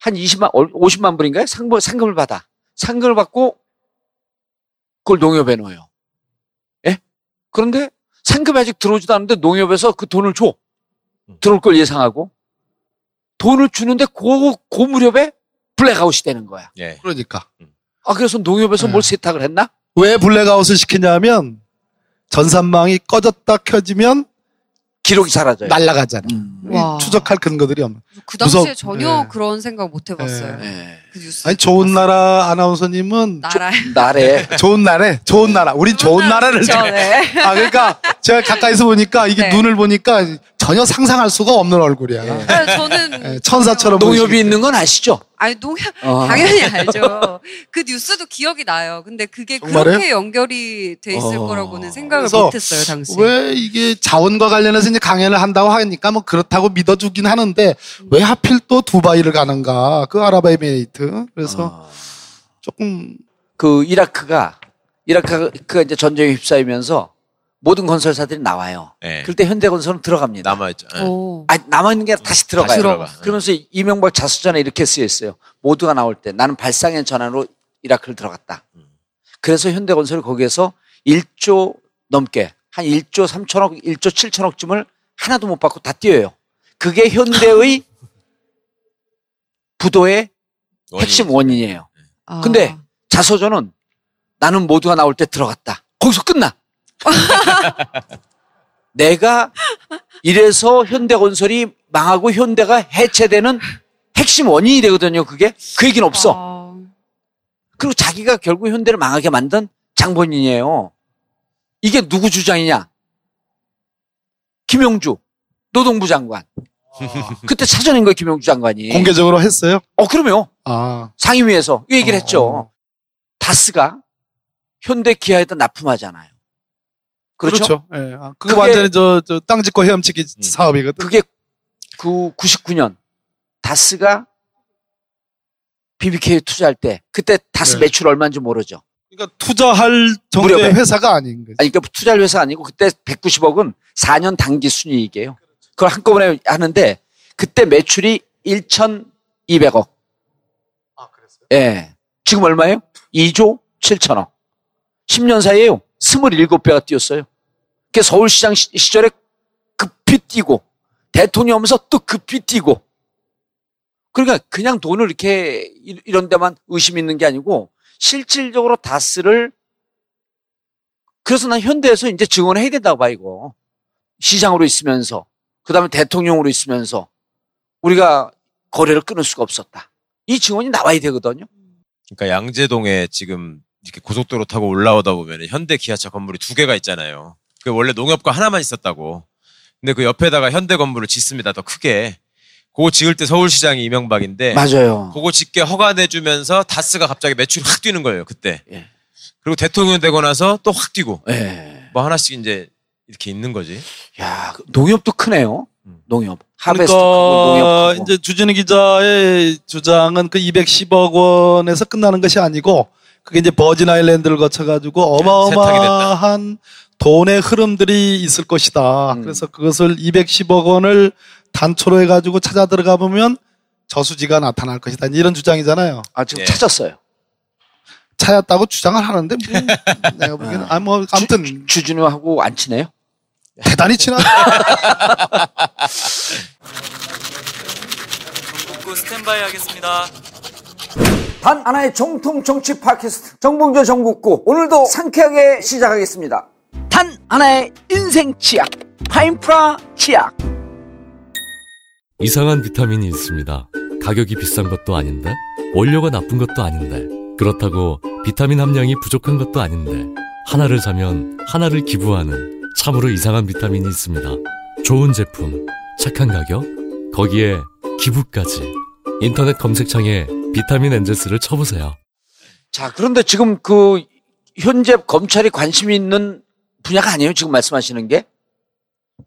한 20만, 50만 불인가요? 상금, 상금을 받아. 상금을 받고 그걸 농협에 넣어요. 예? 그런데 상금이 아직 들어오지도 않는데 농협에서 그 돈을 줘. 들어올 걸 예상하고. 돈을 주는데 그, 그 무렵에 블랙아웃이 되는 거야. 예. 그러니까 아, 그래서 농협에서 네. 뭘 세탁을 했나? 왜 블랙아웃을 시키냐면 전산망이 꺼졌다 켜지면 기록이 사라져요. 날아가잖아. 음. 와. 추적할 근거들이 없는. 그 당시에 무섭- 전혀 예. 그런 생각 못 해봤어요. 예. 예. 그 뉴스. 아니 좋은 나라 아나운서님은 나라. 날에 좋은 나라에 좋은 나라. 우린 좋은 나라를 그쵸, 네. 아 그러니까 제가 가까이서 보니까 이게 네. 눈을 보니까 전혀 상상할 수가 없는 얼굴이야. 예. 네, 저는 예, 천사처럼 농협이 보이시기 있는 건 아시죠? 아니 농협 어. 당연히 알죠. 그 뉴스도 기억이 나요. 근데 그게 정말요? 그렇게 연결이 돼 있을 어. 거라고는 생각을 그래서 못했어요 당시. 왜 이게 자원과 관련해서 이제 강연을 한다고 하니까 뭐 그렇다고 믿어주긴 하는데 왜 하필 또 두바이를 가는가 그 아랍에미레이트 그래서 어. 조금 그 이라크가 이라크가 이제 전쟁에 휩싸이면서 모든 건설사들이 나와요. 예. 그럴 때 현대건설은 들어갑니다. 남아있죠. 예. 오. 아, 남아있는 게 다시 들어가요. 들어가. 그러면서 이명박 자수전에 이렇게 쓰여 있어요. 모두가 나올 때 나는 발상의 전환으로 이라크를 들어갔다. 그래서 현대건설이 거기에서 1조 넘게 한 1조 3천억, 1조 7천억쯤을 하나도 못 받고 다 뛰어요. 그게 현대의 부도의 핵심 원인이에요. 아. 근데 자서전은 나는 모두가 나올 때 들어갔다. 거기서 끝나. 내가 이래서 현대건설이 망하고 현대가 해체되는 핵심 원인이 되거든요. 그게 그 얘기는 없어. 아. 그리고 자기가 결국 현대를 망하게 만든 장본인이에요. 이게 누구 주장이냐? 김용주 노동부 장관. 그때 찾아낸 거예요, 김용주 장관이. 공개적으로 했어요? 어, 그럼요. 아. 상임위에서 이 얘기를 어, 했죠. 어. 다스가 현대 기아에다 납품하잖아요. 그렇죠? 예. 아, 그거 완전히 저, 저 땅 짓고 헤엄치기 음. 사업이거든. 그게 그 99년 다스가 BBK 투자할 때 그때 다스 네. 매출 얼마인지 모르죠. 그러니까 투자할 정도의 무렵에. 회사가 아닌 거지. 아니, 그러니까 투자할 회사 아니고 그때 190억은 4년 단기 순이익이에요. 그걸 한꺼번에 하는데 그때 매출이 1,200억. 아, 그랬어요? 예. 지금 얼마예요? 2조 7천억. 10년 사이에요. 27배가 뛰었어요. 그 서울시장 시- 시절에 급히 뛰고 대통령 하면서 또 급히 뛰고. 그러니까 그냥 돈을 이렇게 이- 이런 데만 의심 있는 게 아니고 실질적으로 다스를 그래서 난 현대에서 이제 증언을 해야 된다고 봐 이거. 시장으로 있으면서 그다음에 대통령으로 있으면서 우리가 거래를 끊을 수가 없었다. 이 증언이 나와야 되거든요. 그러니까 양재동에 지금 이렇게 고속도로 타고 올라오다 보면 현대 기아차 건물이 두 개가 있잖아요. 그 원래 농협과 하나만 있었다고. 근데 그 옆에다가 현대 건물을 짓습니다. 더 크게. 그거 지을 때 서울시장이 이명박인데 맞아요 그거 짓게 허가내주면서 다스가 갑자기 매출이 확 뛰는 거예요. 그때. 예. 그리고 대통령 되고 나서 또 확 뛰고 예. 뭐 하나씩 이제 이렇게 있는 거지. 야 농협도 크네요 음. 농협 하베스트 그러니까 농협 이제 주진우 기자의 주장은 그 210억 원에서 끝나는 것이 아니고 그게 이제 버진 아일랜드를 거쳐가지고 됐다. 어마어마한 돈의 흐름들이 있을 것이다. 음. 그래서 그것을 210억 원을 단초로 해가지고 찾아 들어가 보면 저수지가 나타날 것이다. 이런 주장이잖아요. 아 지금 예. 찾았어요 찾았다고 주장을 하는데 뭐 내가 보기에는 아 뭐 아무튼 주진우하고 안 친해요? 대단히 친한 복구 스탠바이 하겠습니다. 단 하나의 정통 정치 팟캐스트 정봉조 정국구 오늘도 상쾌하게 시작하겠습니다. 단 하나의 인생 치약 파인프라 치약 이상한 비타민이 있습니다. 가격이 비싼 것도 아닌데, 원료가 나쁜 것도 아닌데, 그렇다고 비타민 함량이 부족한 것도 아닌데, 하나를 사면 하나를 기부하는 참으로 이상한 비타민이 있습니다. 좋은 제품, 착한 가격, 거기에 기부까지. 인터넷 검색창에 비타민 엔젤스를 쳐보세요. 자 그런데 지금 그 현재 검찰이 관심이 있는 분야가 아니에요 지금 말씀하시는 게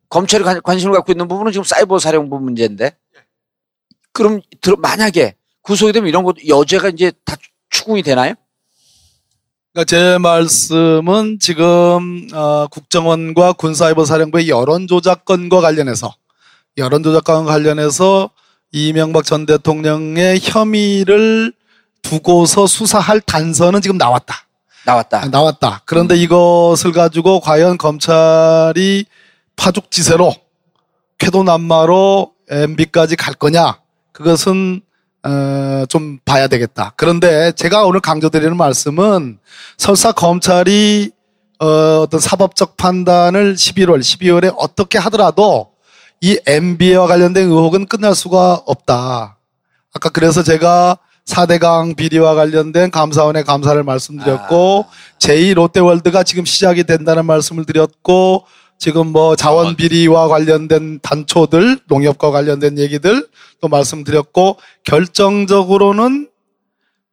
검찰이 관, 관심을 갖고 있는 부분은 지금 사이버 사령부 문제인데 그럼 들어- 만약에 구속이 되면 이런 것 여죄가 이제 다 추궁이 되나요? 그러니까 제 말씀은 지금 어, 국정원과 군사이버 사령부의 여론 조작건과 관련해서 여론 조작건과 관련해서 이명박 전 대통령의 혐의를 두고서 수사할 단서는 지금 나왔다. 나왔다. 아, 나왔다. 그런데 이것을 가지고 과연 검찰이 파죽지세로 쾌도난마로 MB까지 갈 거냐? 그것은 어, 좀 봐야 되겠다. 그런데 제가 오늘 강조드리는 말씀은 설사 검찰이 어, 어떤 사법적 판단을 11월, 12월에 어떻게 하더라도 이 MB와 관련된 의혹은 끝날 수가 없다. 아까 그래서 제가 4대강 비리와 관련된 감사원의 감사를 말씀드렸고 제2 롯데월드가 지금 시작이 된다는 말씀을 드렸고 지금 뭐 자원 비리와 관련된 단초들, 농협과 관련된 얘기들 또 말씀드렸고 결정적으로는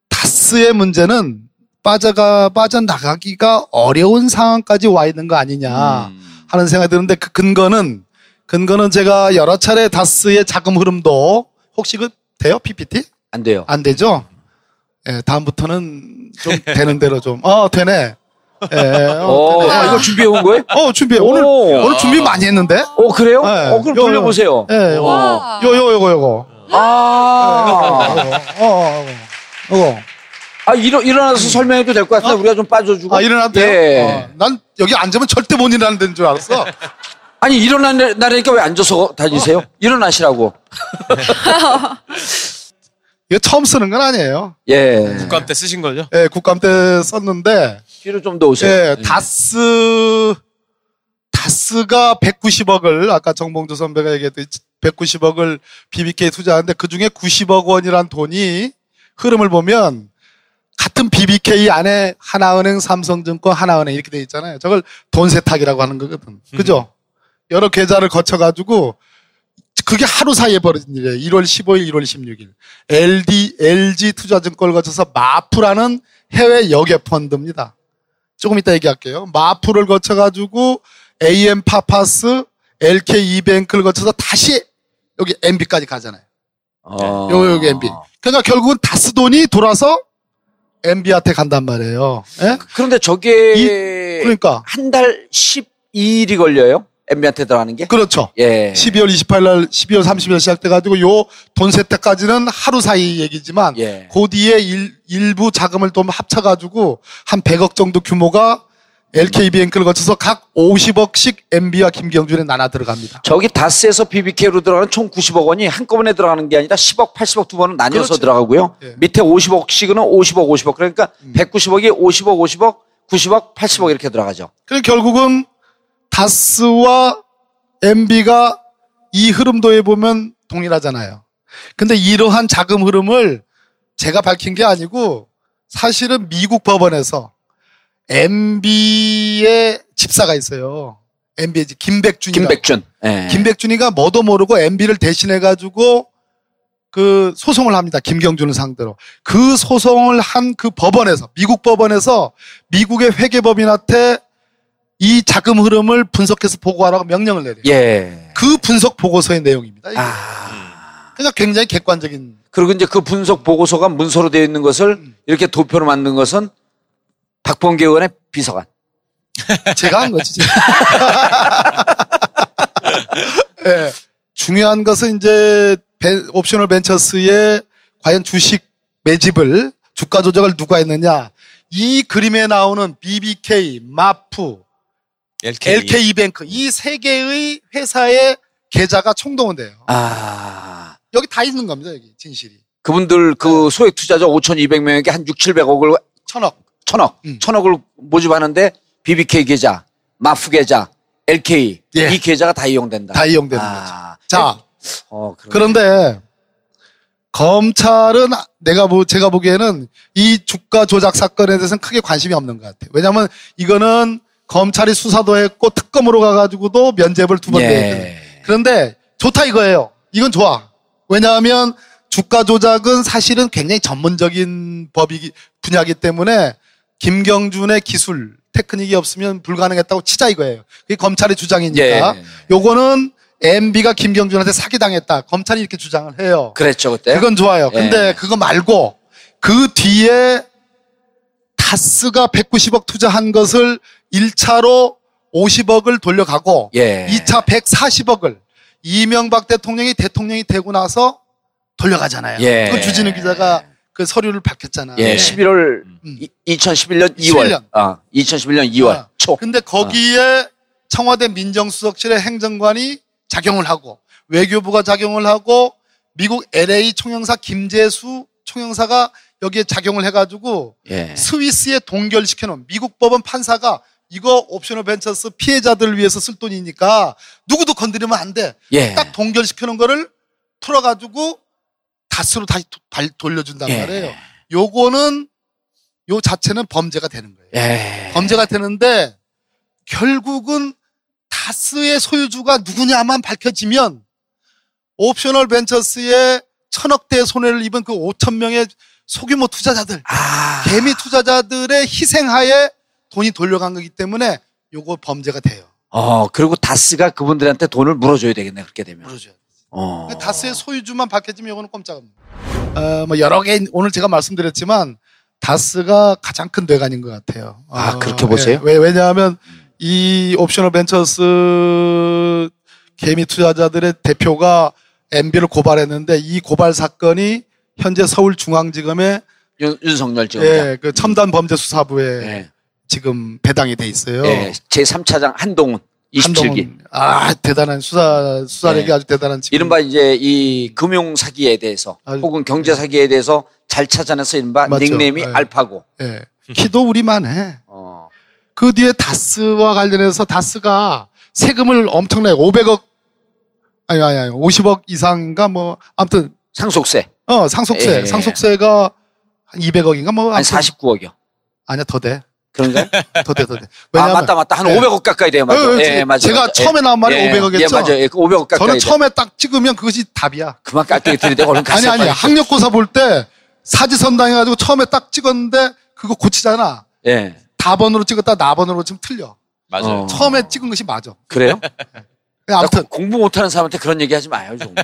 다스의 문제는 빠져가 빠져나가기가 어려운 상황까지 와 있는 거 아니냐 음. 하는 생각이 드는데 그 근거는 근거는 제가 여러 차례 다스의 자금 흐름도 혹시 그 돼요 PPT? 안 돼요. 안 되죠? 예, 다음부터는 좀 되는 대로 좀. 어, 되네. 예, 어, 어, 되네. 아, 이거 준비해 온 거예요? 어, 준비해. 오늘, 오. 오늘 준비 많이 했는데? 어, 그래요? 네. 어, 그럼 요, 요. 돌려 보세요. 예, 요, 와. 요, 요, 요거, 요거. 아, 어, 어, 요거. 아, 일어, 일어나서 설명해도 될 것 같은데, 우리가 좀 빠져주고. 아, 일어나도 돼요? 예. 어, 난 여기 앉으면 절대 못 일어나는 데인 줄 알았어. 아니, 일어나라니까 왜 앉아서 다니세요? 일어나시라고. 이거 처음 쓰는 건 아니에요. 예. 국감 때 쓰신 거죠? 예, 국감 때 썼는데, 뒤로 좀 더 오세요. 예, 다스, 다스가 190억을, 아까 정봉주 선배가 얘기했듯이 190억을 BBK 투자하는데 그 중에 90억 원이란 돈이 흐름을 보면 같은 BBK 안에 하나은행, 삼성증권, 하나은행 이렇게 돼 있잖아요. 저걸 돈 세탁이라고 하는 거거든. 그죠? 여러 계좌를 거쳐가지고 그게 하루 사이에 벌어진 일이에요. 1월 15일, 1월 16일. LD, LG 투자증권을 거쳐서 마프라는 해외 역외 펀드입니다. 조금 이따 얘기할게요. 마프를 거쳐가지고 AM 파파스, LK 이뱅크를 거쳐서 다시 여기 MB까지 가잖아요. 어. 요, 여기 MB. 그러니까 결국은 다스 돈이 돌아서 MB한테 간단 말이에요. 예? 그런데 저게 그러니까. 한 달 12일이 걸려요? MB한테 들어가는 게? 그렇죠. 예. 12월 28일 날, 12월 30일 시작돼가지고 요 돈 세탁까지는 하루 사이 얘기지만 예. 그 뒤에 일, 일부 자금을 좀 합쳐가지고 한 100억 정도 규모가 LKB뱅크를 거쳐서 각 50억씩 MB와 김경준에 나눠 들어갑니다. 저기 다스에서 BBK로 들어가는 총 90억 원이 한꺼번에 들어가는 게 아니라 10억, 80억 두 번은 나뉘어서 그렇죠. 들어가고요. 예. 음. 밑에 50억씩은 50억, 50억. 그러니까 190억이 50억, 50억, 90억, 80억 이렇게 들어가죠. 그럼 결국은 다스와 MB가 이 흐름도에 보면 동일하잖아요. 근데 이러한 자금 흐름을 제가 밝힌 게 아니고 사실은 미국 법원에서 MB의 집사가 있어요. MB의 김백준이 김백준. 예. 김백준이가 뭐도 모르고 MB를 대신해 가지고 그 소송을 합니다. 김경준을 상대로. 그 소송을 한 그 법원에서 미국 법원에서 미국의 회계법인한테 이 자금 흐름을 분석해서 보고하라고 명령을 내려요. 예. 그 분석 보고서의 내용입니다. 이게. 아. 그러니까 굉장히 객관적인 그리고 이제 그 분석 보고서가 문서로 되어 있는 것을 음. 이렇게 도표로 만든 것은 박범계 의원의 비서관. 제가 한 거지. 예. 중요한 것은 이제 벤- 옵셔널 벤처스의 과연 주식 매집을 주가 조작을 누가 했느냐. 이 그림에 나오는 BBK, 마프, LK. LK이뱅크 이 세 개의 회사의 계좌가 총동원 돼요. 아. 여기 다 있는 겁니다. 여기 진실이. 그분들 그 소액 투자자 5,200명에게 한 6, 700억을 천억. 천억, 음. 천억을 모집하는데 BBK 계좌, 마프 계좌, LK 예. 이 계좌가 다 이용된다. 다 이용되는 거죠. 아. 자, 어, 그러네. 그런데 검찰은 내가 보 제가 보기에는 이 주가 조작 사건에 대해서는 크게 관심이 없는 것 같아요. 왜냐하면 이거는 검찰이 수사도 했고 특검으로 가가지고도 면죄부를 두번 예. 내거든. 그런데 좋다 이거예요. 이건 좋아. 왜냐하면 주가 조작은 사실은 굉장히 전문적인 법이 분야이기 때문에 김경준의 기술 테크닉이 없으면 불가능했다고 치자 이거예요. 그게 검찰의 주장이니까. 예. 요거는 MB가 김경준한테 사기당했다. 검찰이 이렇게 주장을 해요. 그랬죠 그때. 그건 좋아요. 예. 근데 그거 말고 그 뒤에 다스가 190억 투자한 것을 1차로 50억을 돌려가고 예. 2차 140억을 이명박 대통령이 대통령이 되고 나서 돌려가잖아요. 예. 그 주진우 기자가 그 서류를 밝혔잖아요. 예, 11월 음. 이- 2011년 2월. 11년. 아, 2011년 2월 아, 초. 근데 거기에 청와대 민정수석실의 행정관이 작용을 하고 외교부가 작용을 하고 미국 LA 총영사 김재수 총영사가 여기에 작용을 해가지고 예. 스위스에 동결시켜놓은 미국 법원 판사가 이거 옵셔널 벤처스 피해자들을 위해서 쓸 돈이니까 누구도 건드리면 안 돼. 예. 딱 동결시켜놓은 거를 풀어가지고 다스로 다시 돌려준단 예. 말이에요. 요거는 요 자체는 범죄가 되는 거예요. 예. 범죄가 되는데 결국은 다스의 소유주가 누구냐만 밝혀지면 옵셔널 벤처스의 천억대 손해를 입은 그 5천 명의 소규모 투자자들, 아. 개미 투자자들의 희생하에 돈이 돌려간 거기 때문에 요거 범죄가 돼요. 어, 그리고 다스가 그분들한테 돈을 물어줘야 되겠네, 그렇게 되면. 그러죠. 어. 다스의 소유주만 밝혀지면 요거는 꼼짝없는. 어, 뭐 여러 개 오늘 제가 말씀드렸지만 다스가 가장 큰 뇌관인 것 같아요. 아, 어, 그렇게 보세요? 예, 왜, 왜냐하면 이 옵셔널 벤처스 개미 투자자들의 대표가 MB를 고발했는데 이 고발 사건이 현재 서울중앙지검에 윤, 윤석열 지검장. 예, 그 첨단 범죄 수사부에 예. 지금 배당이 돼 있어요. 예. 제3차장 한동훈 27기. 한동훈. 아, 대단한 수사 수사력이 예. 아주 대단한 지금. 이른바 이제 이 금융 사기에 대해서 아주- 혹은 경제 사기에 대해서 잘 찾아내서 이른바 맞죠. 닉네임이 예. 알파고. 예. 키도 우리만 해. 어. 그 뒤에 다스와 관련해서 다스가 세금을 엄청나게 500억 아니 아니 아니 50억 이상인가 뭐 아무튼 상속세. 어 상속세 예. 상속세가 한 200억인가 뭐 아니 아무튼 49억이요. 아니야 더 돼. 그런가요? 더 돼, 더 돼. 아 왜냐하면 맞다 맞다 한 예. 500억 가까이 돼요. 맞아. 예, 예, 예, 맞아. 제가. 처음에 나온 말이 예, 500억 예, 했죠? 맞아요. 예, 500억 가까이. 저는 돼. 처음에 딱 찍으면 그것이 답이야. 그만 깔때기 들이대 얼른 아니 가세요. 아니 빨리. 학력고사 볼 때 사지선당 해가지고 처음에 딱 찍었는데 그거 고치잖아. 예. 다번으로 찍었다 나번으로 지금 틀려. 맞아요. 어. 처음에 찍은 것이 맞아. 그래요? 아무튼 고- 공부 못하는 사람한테 그런 얘기 하지 마요 좀.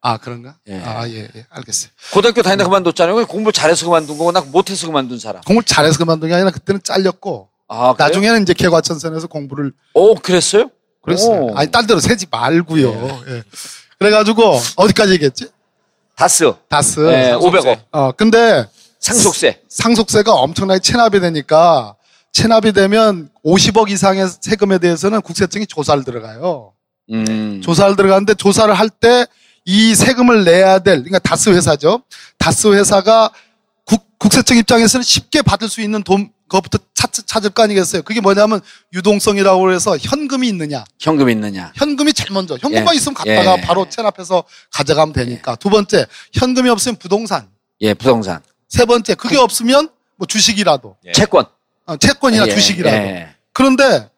아 그런가? 예. 아 예, 예 알겠어요. 고등학교 다니다 그만뒀잖아요. 공부 잘해서 그만둔 거고 나 못해서 그만둔 사람. 공부를 잘해서 그만둔 게 아니라 그때는 잘렸고 아 그래요? 나중에는 이제 개과천선에서 공부를 오 그랬어요? 그랬어요. 오. 아니 딴 데로 세지 말고요. 예. 그래가지고 어디까지 얘기했지? 다스. 다스. 예, 500억. 어 근데 상속세. 상속세가 엄청나게 체납이 되니까 체납이 되면 50억 이상의 세금에 대해서는 국세청이 조사를 들어가요. 음. 조사를 들어가는데 조사를 할 때 이 세금을 내야 될 그러니까 다스 회사죠. 다스 회사가 국, 국세청 입장에서는 쉽게 받을 수 있는 돈 그것부터 찾, 찾을 거 아니겠어요. 그게 뭐냐면 유동성이라고 해서 현금이 있느냐. 현금 있느냐? 현금이 제일 먼저. 현금만 예. 있으면 갖다가 예. 바로 체납해서 가져가면 되니까. 두 번째, 현금이 없으면 부동산. 예, 부동산. 세 번째, 그게 없으면 뭐 주식이라도. 예. 채권. 어, 채권이나 예, 주식이라도. 예. 그런데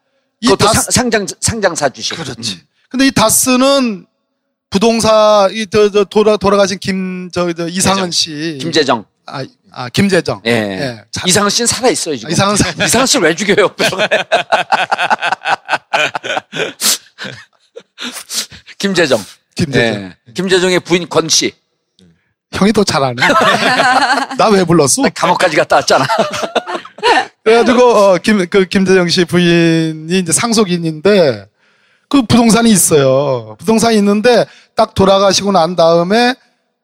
이 다스 상, 상장 상장사 주식. 그렇지. 음. 근데 이 다스는 부동산 이저 저 돌아 돌아가신 김저 저 이상은 씨 김재정. 아, 아 김재정 예. 예. 자- 이상은 씨는 살아 있어요 지금. 이상은 사- 이상은 씨를 왜 죽여요? 김재정. 김재정 예. 김재정의 부인 권 씨. 형이 더 잘하네 나 왜 불렀어 감옥까지 갔다 왔잖아. 그래가지고 어, 김, 그 김재정 씨 부인이 이제 상속인인데 그 부동산이 있어요. 부동산이 있는데 딱 돌아가시고 난 다음에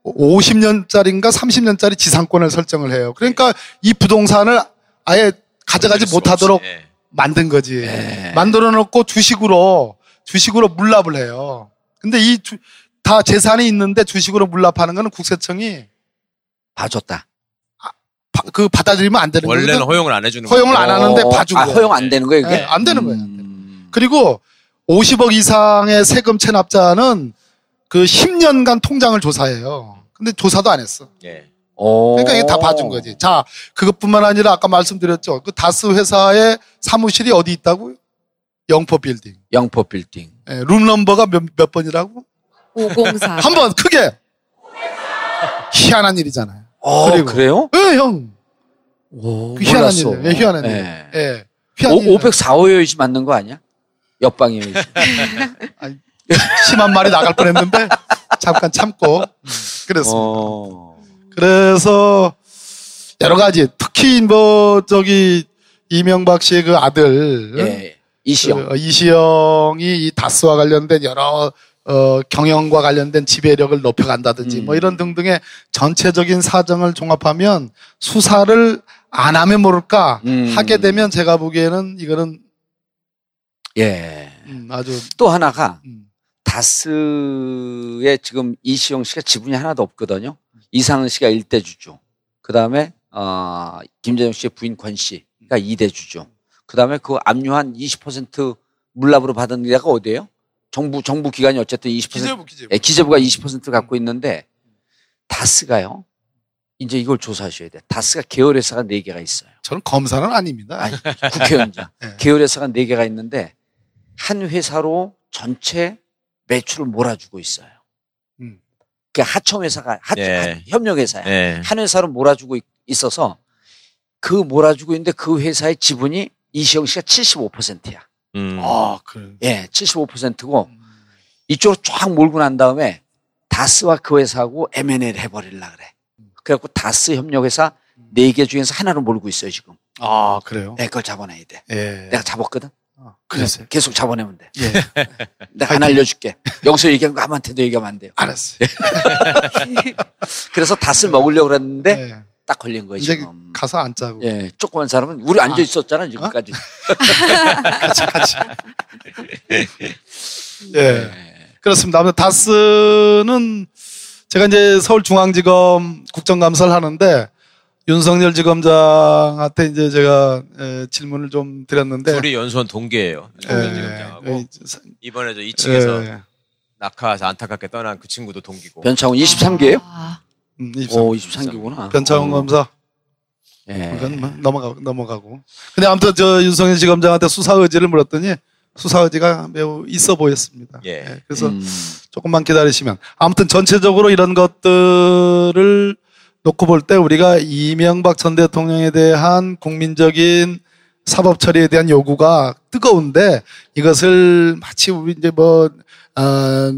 50년짜리인가 30년짜리 지상권을 설정을 해요. 그러니까 이 부동산을 아예 가져가지 못하도록 예. 만든 거지. 네. 만들어 놓고 주식으로 주식으로 물납을 해요. 근데 이 다 재산이 있는데 주식으로 물납하는 거는 국세청이 봐줬다. 바- 그 받아들이면 안 되는 원래는 거거든. 허용을 안 해주는 허용을 거예요. 안 하는데 어, 봐준 아. 허용 안 되는 거예요, 그게? 네, 안 되는 거예요. 음. 그리고 50억 이상의 세금 체납자는 그 10년간 통장을 조사해요. 근데 조사도 안 했어. 예. 오. 그러니까 이게 다 봐준 거지. 자, 그것뿐만 아니라 아까 말씀드렸죠. 그 다스 회사의 사무실이 어디 있다고요? 영포 빌딩. 영포 빌딩. 예, room number가 몇, 몇 번이라고? 504. 한 번 크게. 희한한 일이잖아요. 어, 그리고- 그래요? 예, 형. 오, 그 희한한 몰랐어. 일이에요. 예, 희한한 일. 예. 예. 희한한 일. 오, 504호여지 맞는 거 아니야? 옆방이여지. 심한 말이 나갈 뻔했는데 잠깐 참고 음, 그랬습니다. 어. 그래서 여러 가지 특히 뭐 저기 이명박 씨의 그 아들 예. 이시영. 그 이시영이 이 다스와 관련된 여러 어, 경영과 관련된 지배력을 높여간다든지 음. 뭐 이런 등등의 전체적인 사정을 종합하면 수사를 안 하면 모를까 음. 하게 되면 제가 보기에는 이거는 예. 음, 아주 또 하나가 음, 다스에 지금 이시영 씨가 지분이 하나도 없거든요. 이상은 씨가 1대 주주. 그 다음에, 어, 김재정 씨의 부인 권 씨가 2대 주주. 그 다음에 그 압류한 20% 물납으로 받은 데가 어디예요? 정부, 정부 기관이 어쨌든 20%. 기재부 기재부 예, 기재부가 20% 갖고 있는데, 다스가요? 이제 이걸 조사하셔야 돼. 다스가 계열 회사가 4개가 있어요. 저는 검사는 아닙니다. 아니, 국회의원장. 예. 계열 회사가 4개가 있는데, 한 회사로 전체 매출을 몰아주고 있어요. 음. 그 하청 회사가, 하, 예. 협력 회사야. 예. 한 회사로 몰아주고 있- 있어서 그 몰아주고 있는데 그 회사의 지분이 이시영 씨가 75%야. 음. 아, 그래. 예, 75%고 이쪽으로 쫙 몰고 난 다음에 다스와 그 회사하고 M&A를 해버리려 그래. 그래갖고 다스 협력회사 4개 중에서 하나로 몰고 있어요, 지금. 아, 그래요? 네, 그걸 잡아내야 돼. 예. 내가 잡았거든? 아, 그랬어요. 계속 잡아내면 돼. 예. 내가 하나 알려줄게. 여기서 얘기한 거 아무한테도 얘기하면 안 돼요. 알았어요. 그래서 다스 먹으려고 그랬는데 예. 딱 걸린 거예요, 이제 지금. 가서 앉자고. 예, 조그만 사람은 우리 앉아 있었잖아, 지금까지. 같이, 같이. 예. 그렇습니다. 아무튼 다스는 제가 이제 서울중앙지검 국정감사를 하는데 윤석열 지검장한테 이제 제가 에, 질문을 좀 드렸는데 둘이 연수원 동기예요. 예, 윤석열 지검장하고 예, 이번에 저 2층에서 예, 낙하해서 안타깝게 떠난 그 친구도 동기고. 변창훈 23개예요? 아, 음, 23. 오, 23개구나. 변창훈 검사 예. 그건 뭐 넘어가고 넘어가고. 근데 아무튼 저 윤석열 지검장한테 수사 의지를 물었더니 수사 의지가 매우 있어 보였습니다. 예. 그래서 음. 조금만 기다리시면 아무튼 전체적으로 이런 것들을 놓고 볼 때 우리가 이명박 전 대통령에 대한 국민적인 사법 처리에 대한 요구가 뜨거운데 이것을 마치 우리 이제 뭐, 어,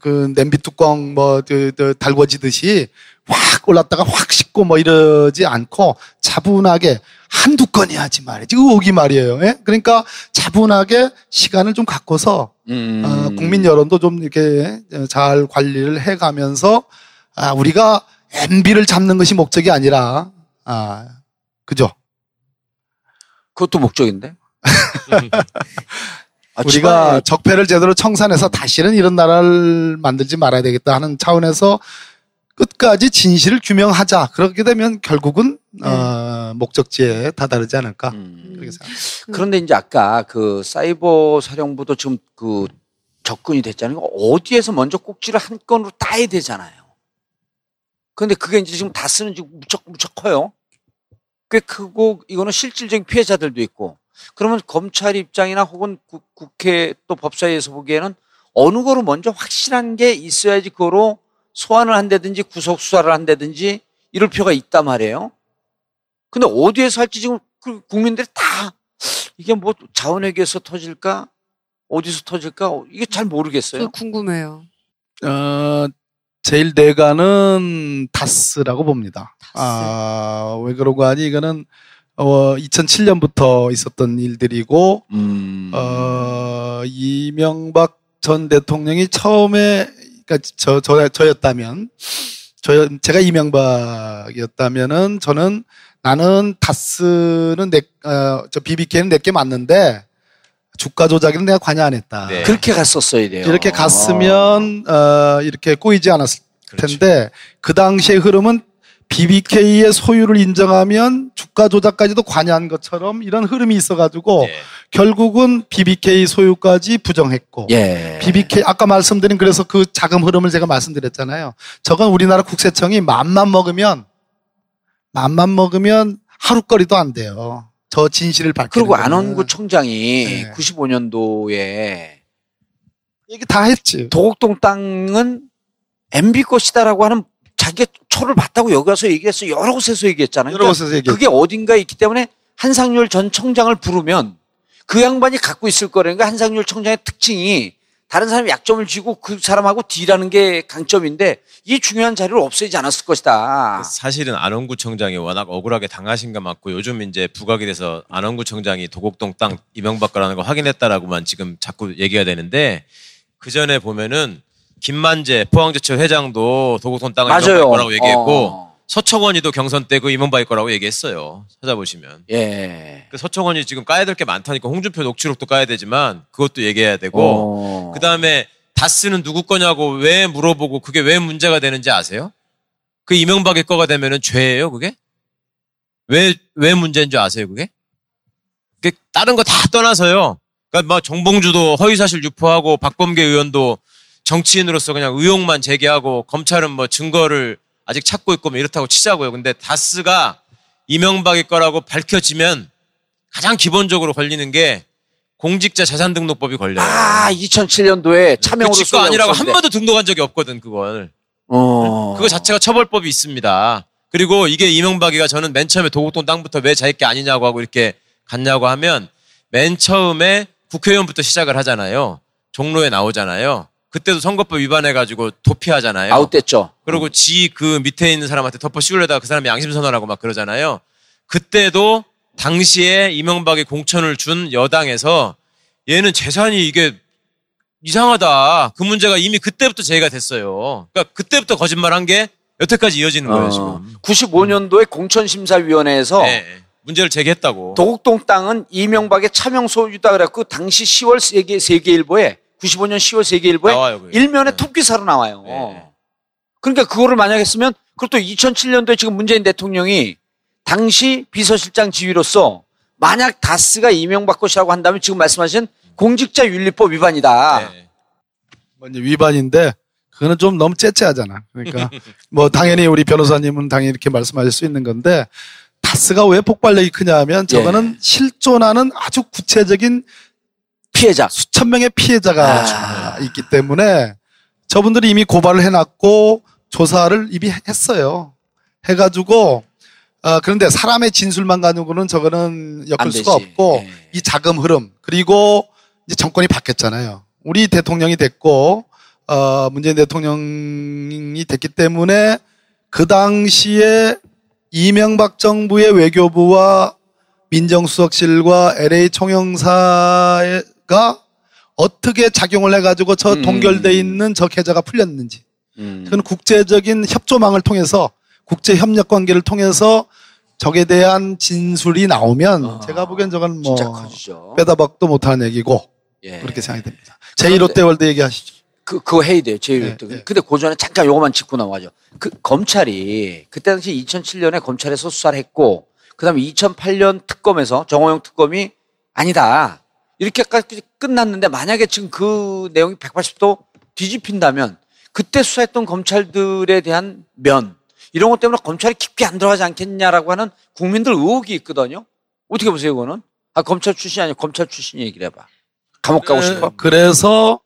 그 냄비 뚜껑 뭐, 그, 그 달궈지듯이 확 올랐다가 확 식고 뭐 이러지 않고 차분하게 한두 건이 하지 말이지. 의혹이 말이에요. 예? 그러니까 차분하게 시간을 좀 갖고서 음. 어, 국민 여론도 좀 이렇게 잘 관리를 해 가면서 아, 우리가 MB를 잡는 것이 목적이 아니라 아, 그죠? 그것도 목적인데. 아, 우리가 적폐를 제대로 청산해서 다시는 이런 나라를 만들지 말아야 되겠다 하는 차원에서 끝까지 진실을 규명하자. 그렇게 되면 결국은 어, 목적지에 다다르지 않을까. 음. 그렇게 생각합니다. 그런데 이제 아까 그 사이버 사령부도 지금 그 접근이 됐잖아요. 어디에서 먼저 꼭지를 한 건으로 따야 되잖아요. 그런데 그게 이제 지금 다 쓰는 지금 무척 무척 커요. 꽤 크고 이거는 실질적인 피해자들도 있고. 그러면 검찰 입장이나 혹은 국- 국회 또 법사위에서 보기에는 어느 거로 먼저 확실한 게 있어야지 그거로 소환을 한다든지 구속 수사를 한다든지 이럴 필요가 있단 말이에요. 근데 어디에서 할지 지금 그 국민들이 다 이게 뭐 자원회계에서 터질까 어디서 터질까 이게 잘저 모르겠어요. 궁금해요. 어, 제일 내가는 다스라고 봅니다. 다스. 아, 왜 그러고 하니 이거는 어, 2007년부터 있었던 일들이고 음. 어, 이명박 전 대통령이 처음에 그러니까 저, 저 저였다면 저 제가 이명박이었다면은 저는 나는 다스는 내, 어, 저 BBK는 내게 맞는데 주가 조작에는 내가 관여 안 했다. 네. 그렇게 갔었어야 돼요. 이렇게 갔으면 어, 이렇게 꼬이지 않았을 그렇죠. 텐데 그 당시의 흐름은 BBK의 소유를 인정하면 주가 조작까지도 관여한 것처럼 이런 흐름이 있어가지고 예. 결국은 BBK 소유까지 부정했고 예. BBK 아까 말씀드린 그래서 그 자금 흐름을 제가 말씀드렸잖아요. 저건 우리나라 국세청이 맘만 먹으면 맘만 먹으면 하루거리도 안 돼요. 저 진실을 밝히는 그리고 거는. 안원구 청장이 네. 95년도에 얘기 다 했지. 도곡동 땅은 MB 것이다라고 하는 자기 초를 봤다고 여기 와서 얘기했어. 여러 곳에서 얘기했잖아요. 여러 곳에서 얘기했죠. 그게 어딘가에 있기 때문에 한상률 전 청장을 부르면 그 양반이 갖고 있을 거라니까 한상률 청장의 특징이 다른 사람이 약점을 쥐고 그 사람하고 딜하는 게 강점인데 이 중요한 자리를 없애지 않았을 것이다. 사실은 안원구청장이 워낙 억울하게 당하신 것 맞고 요즘 이제 부각이 돼서 안원구청장이 도곡동 땅 이명박 거라는 거 확인했다라고만 지금 자꾸 얘기가 되는데 그 전에 보면은 김만재 포항제철 회장도 도곡동 땅을 이명박 맞아요. 거라고 얘기했고 어. 서청원이도 경선 때그 이명박이 거라고 얘기했어요. 찾아보시면. 예. 그 서청원이 지금 까야 될 게 많다니까 홍준표 녹취록도 까야 되지만 그것도 얘기해야 되고 어. 그 다음에 다스는 누구 거냐고 왜 물어보고 그게 왜 문제가 되는지 아세요? 그 이명박의 거가 되면은 죄예요, 그게? 왜, 왜 문제인 줄 아세요, 그게? 그 다른 거 다 떠나서요. 그러니까 막 정봉주도 허위사실 유포하고 박범계 의원도 정치인으로서 그냥 의혹만 제기하고 검찰은 뭐 증거를 아직 찾고 있고 뭐 이렇다고 치자고요. 근데 다스가 이명박의 거라고 밝혀지면 가장 기본적으로 걸리는 게 공직자 자산등록법이 걸려요. 아, 2007년도에 차명으로 그 직거 아니라고 한. 번도 등록한 적이 없거든 그걸. 어. 그거 자체가 처벌법이 있습니다. 그리고 이게 이명박이가 저는 맨 처음에 도곡동 땅부터 왜 자기 게 아니냐고 하고 이렇게 갔냐고 하면 맨 처음에 국회의원부터 시작을 하잖아요. 종로에 나오잖아요. 그때도 선거법 위반해가지고 도피하잖아요. 아웃됐죠. 그리고 지 그 밑에 있는 사람한테 덮어 씌우려다가 그 사람이 양심 선언하고 막 그러잖아요. 그때도 당시에 이명박이 공천을 준 여당에서 얘는 재산이 이게 이상하다. 그 문제가 이미 그때부터 제기가 됐어요. 그러니까 그때부터 거짓말 한 게 여태까지 이어지는 거예요, 지금. 95년도에 공천심사위원회에서 네, 문제를 제기했다고. 도곡동 땅은 이명박의 차명 소유다 그래갖고 당시 10월 세계 세계일보에 95년 10월 세계일보에 나와요, 그게. 일면에 네. 톱 기사로 나와요. 네. 그러니까 그거를 만약 했으면 그것도 2007년도에 지금 문재인 대통령이 당시 비서실장 지휘로서 만약 다스가 이명박 것이라고 한다면 지금 말씀하신 공직자윤리법 위반이다. 네. 뭐 이제 위반인데 그거는 좀 너무 째째하잖아. 그러니까 뭐 당연히 우리 변호사님은 당연히 이렇게 말씀하실 수 있는 건데 다스가 왜 폭발력이 크냐면 저거는 예. 실존하는 아주 구체적인 피해자. 수천 명의 피해자가 아. 있기 때문에 저분들이 이미 고발을 해놨고 조사를 이미 했어요. 해가지고 어, 그런데 사람의 진술만 가지고는 저거는 엮을 안 수가. 없고 예. 이 자금 흐름 그리고 이제 정권이 바뀌었잖아요. 우리 대통령이 됐고 어, 문재인 대통령이 됐기 때문에 그 당시에 이명박 정부의 외교부와 민정수석실과 LA 총영사 가 어떻게 작용을 해가지고 저 음. 동결돼 있는 저 계좌가 풀렸는지 음. 그건 국제적인 협조망을 통해서 국제 협력 관계를 통해서 적에 대한 진술이 나오면 아, 제가 보기엔 저건 뭐. 빼다 박도 못하는 얘기고 예. 그렇게 생각이 됩니다. 제1롯데월드 얘기하시죠. 그, 그거 해야 돼요. 제일. 네, 네, 네. 근데 그 전에 잠깐 요거만 짚고 나와죠. 그 검찰이 그때 당시 2007년에 검찰에서 수사를 했고, 그 다음에 2008년 특검에서 정호영 특검이 아니다. 이렇게까지 끝났는데 만약에 지금 그 내용이 180도 뒤집힌다면 그때 수사했던 검찰들에 대한 면, 이런 것 때문에 검찰이 깊게 안 들어가지 않겠냐라고 하는 국민들 의혹이 있거든요. 어떻게 보세요, 이거는? 아, 검찰 출신이 아니고 검찰 출신 얘기를 해봐. 감옥 가고 싶어? 그래서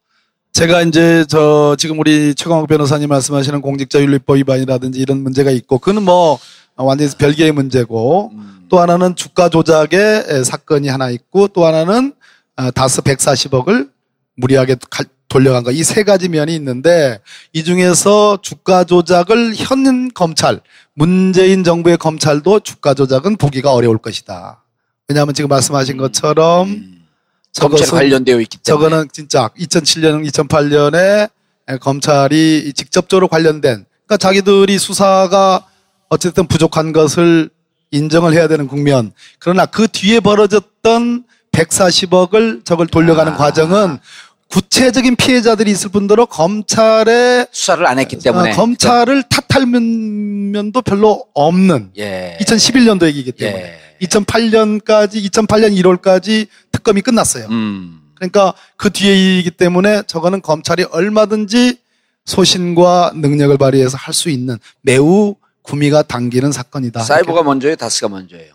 제가 이제 저 지금 우리 최광욱 변호사님 말씀하시는 공직자윤리법 위반이라든지 이런 문제가 있고 그는 뭐 완전히 별개의 문제고 음. 또 하나는 주가 조작의 에, 사건이 하나 있고 또 하나는 아, 다스 140억을 무리하게 갈- 돌려간 거 이 세 가지 면이 있는데 이 중에서 주가 조작을 현 검찰 문재인 정부의 검찰도 주가 조작은 보기가 어려울 것이다. 왜냐하면 지금 말씀하신 것처럼 음. 검찰 저것은 관련되어 있기 때문에. 저거는 진짜 2007년, 2008년에 검찰이 직접적으로 관련된, 그러니까 자기들이 수사가 어쨌든 부족한 것을 인정을 해야 되는 국면. 그러나 그 뒤에 벌어졌던 140억을 저걸 돌려가는 아. 과정은 구체적인 피해자들이 있을 뿐더러 검찰의 수사를 안 했기 때문에. 어, 검찰을 탓할 면- 면도 별로 없는 예. 2011년도 얘기이기 때문에 예. 2008년까지 2008년 1월까지 특검이 끝났어요. 음. 그러니까 그 뒤에 이기 때문에 저거는 검찰이 얼마든지 소신과 능력을 발휘해서 할 수 있는 매우 구미가 당기는 사건이다. 사이버가 먼저예요, 다스가 먼저예요.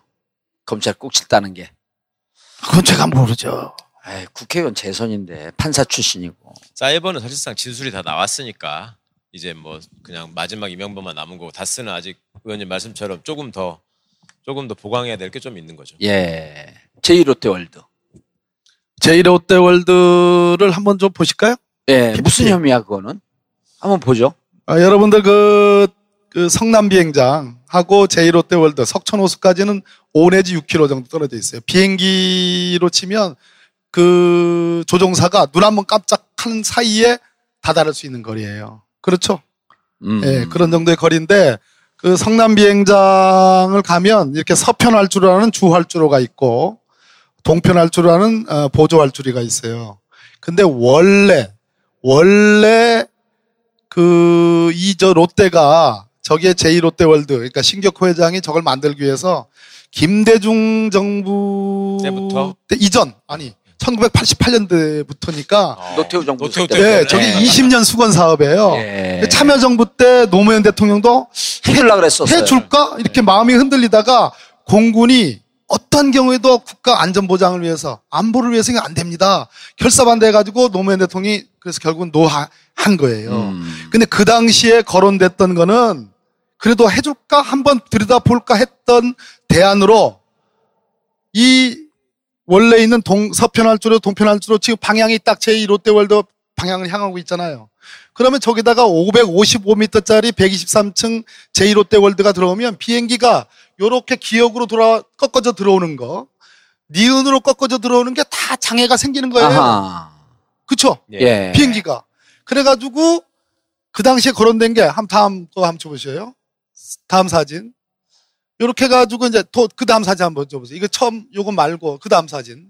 검찰 꼭 칠다는 게. 그건 제가 모르죠. 에이, 국회의원 재선인데 판사 출신이고. 사이버는 사실상 진술이 다 나왔으니까 이제 뭐 그냥 마지막 이명박만 남은 거고 다스는 아직 의원님 말씀처럼 조금 더 조금 더 보강해야 될 게 좀 있는 거죠. 예. 제1롯데월드. 제1롯데월드를 한번 좀 보실까요? 예. 무슨 혐의야, 그거는? 한번 보죠. 아, 여러분들 그, 그 성남 비행장하고 제1롯데월드 석천호수까지는 5 내지 6km 정도 떨어져 있어요. 비행기로 치면 그 조종사가 눈 한 번 깜짝하는 사이에 다다를 수 있는 거리예요. 그렇죠? 음. 예, 그런 정도의 거리인데 그 성남 비행장을 가면 이렇게 서편 활주로라는 주 활주로가 있고 동편 활주로라는 어, 보조 활주로가 있어요. 근데 원래 원래 그 이 저 롯데가 저게 제2롯데월드 그러니까 신격호 회장이 저걸 만들기 위해서 김대중 정부 때부터? 때 이전 아니 1988년대부터니까 어, 노태우 정부 노태우 때. 때. 예, 네. 저게 네. 20년 수건 사업이에요. 예. 참여정부 때 노무현 대통령도 해줄라 그랬었어요. 해줄까? 이렇게 마음이 흔들리다가 공군이 어떤 경우에도 국가 안전 보장을 위해서 안보를 위해서는 안 됩니다. 결사 반대해가지고 노무현 대통령이 그래서 결국은 노한 거예요. 음. 근데 그 당시에 거론됐던 거는 그래도 해줄까? 한번 들여다볼까 했던 대안으로 이 원래 있는 동, 서편 활주로 동편 활주로 지금 방향이 딱 제2 롯데월드 방향을 향하고 있잖아요. 그러면 저기다가 555m짜리 123층 제2 롯데월드가 들어오면 비행기가 요렇게 기역으로 돌아, 꺾어져 들어오는 거, 니은으로 꺾어져 들어오는 게 다 장애가 생기는 거예요. 아하. 그쵸? 예. 비행기가. 그래가지고 그 당시에 거론된 게 한 다음 거 한번 줘보셔요. 다음 사진. 요렇게 해가지고 이제 또그 다음 사진 한번 줘보세요. 이거 처음 요거 말고 그 다음 사진.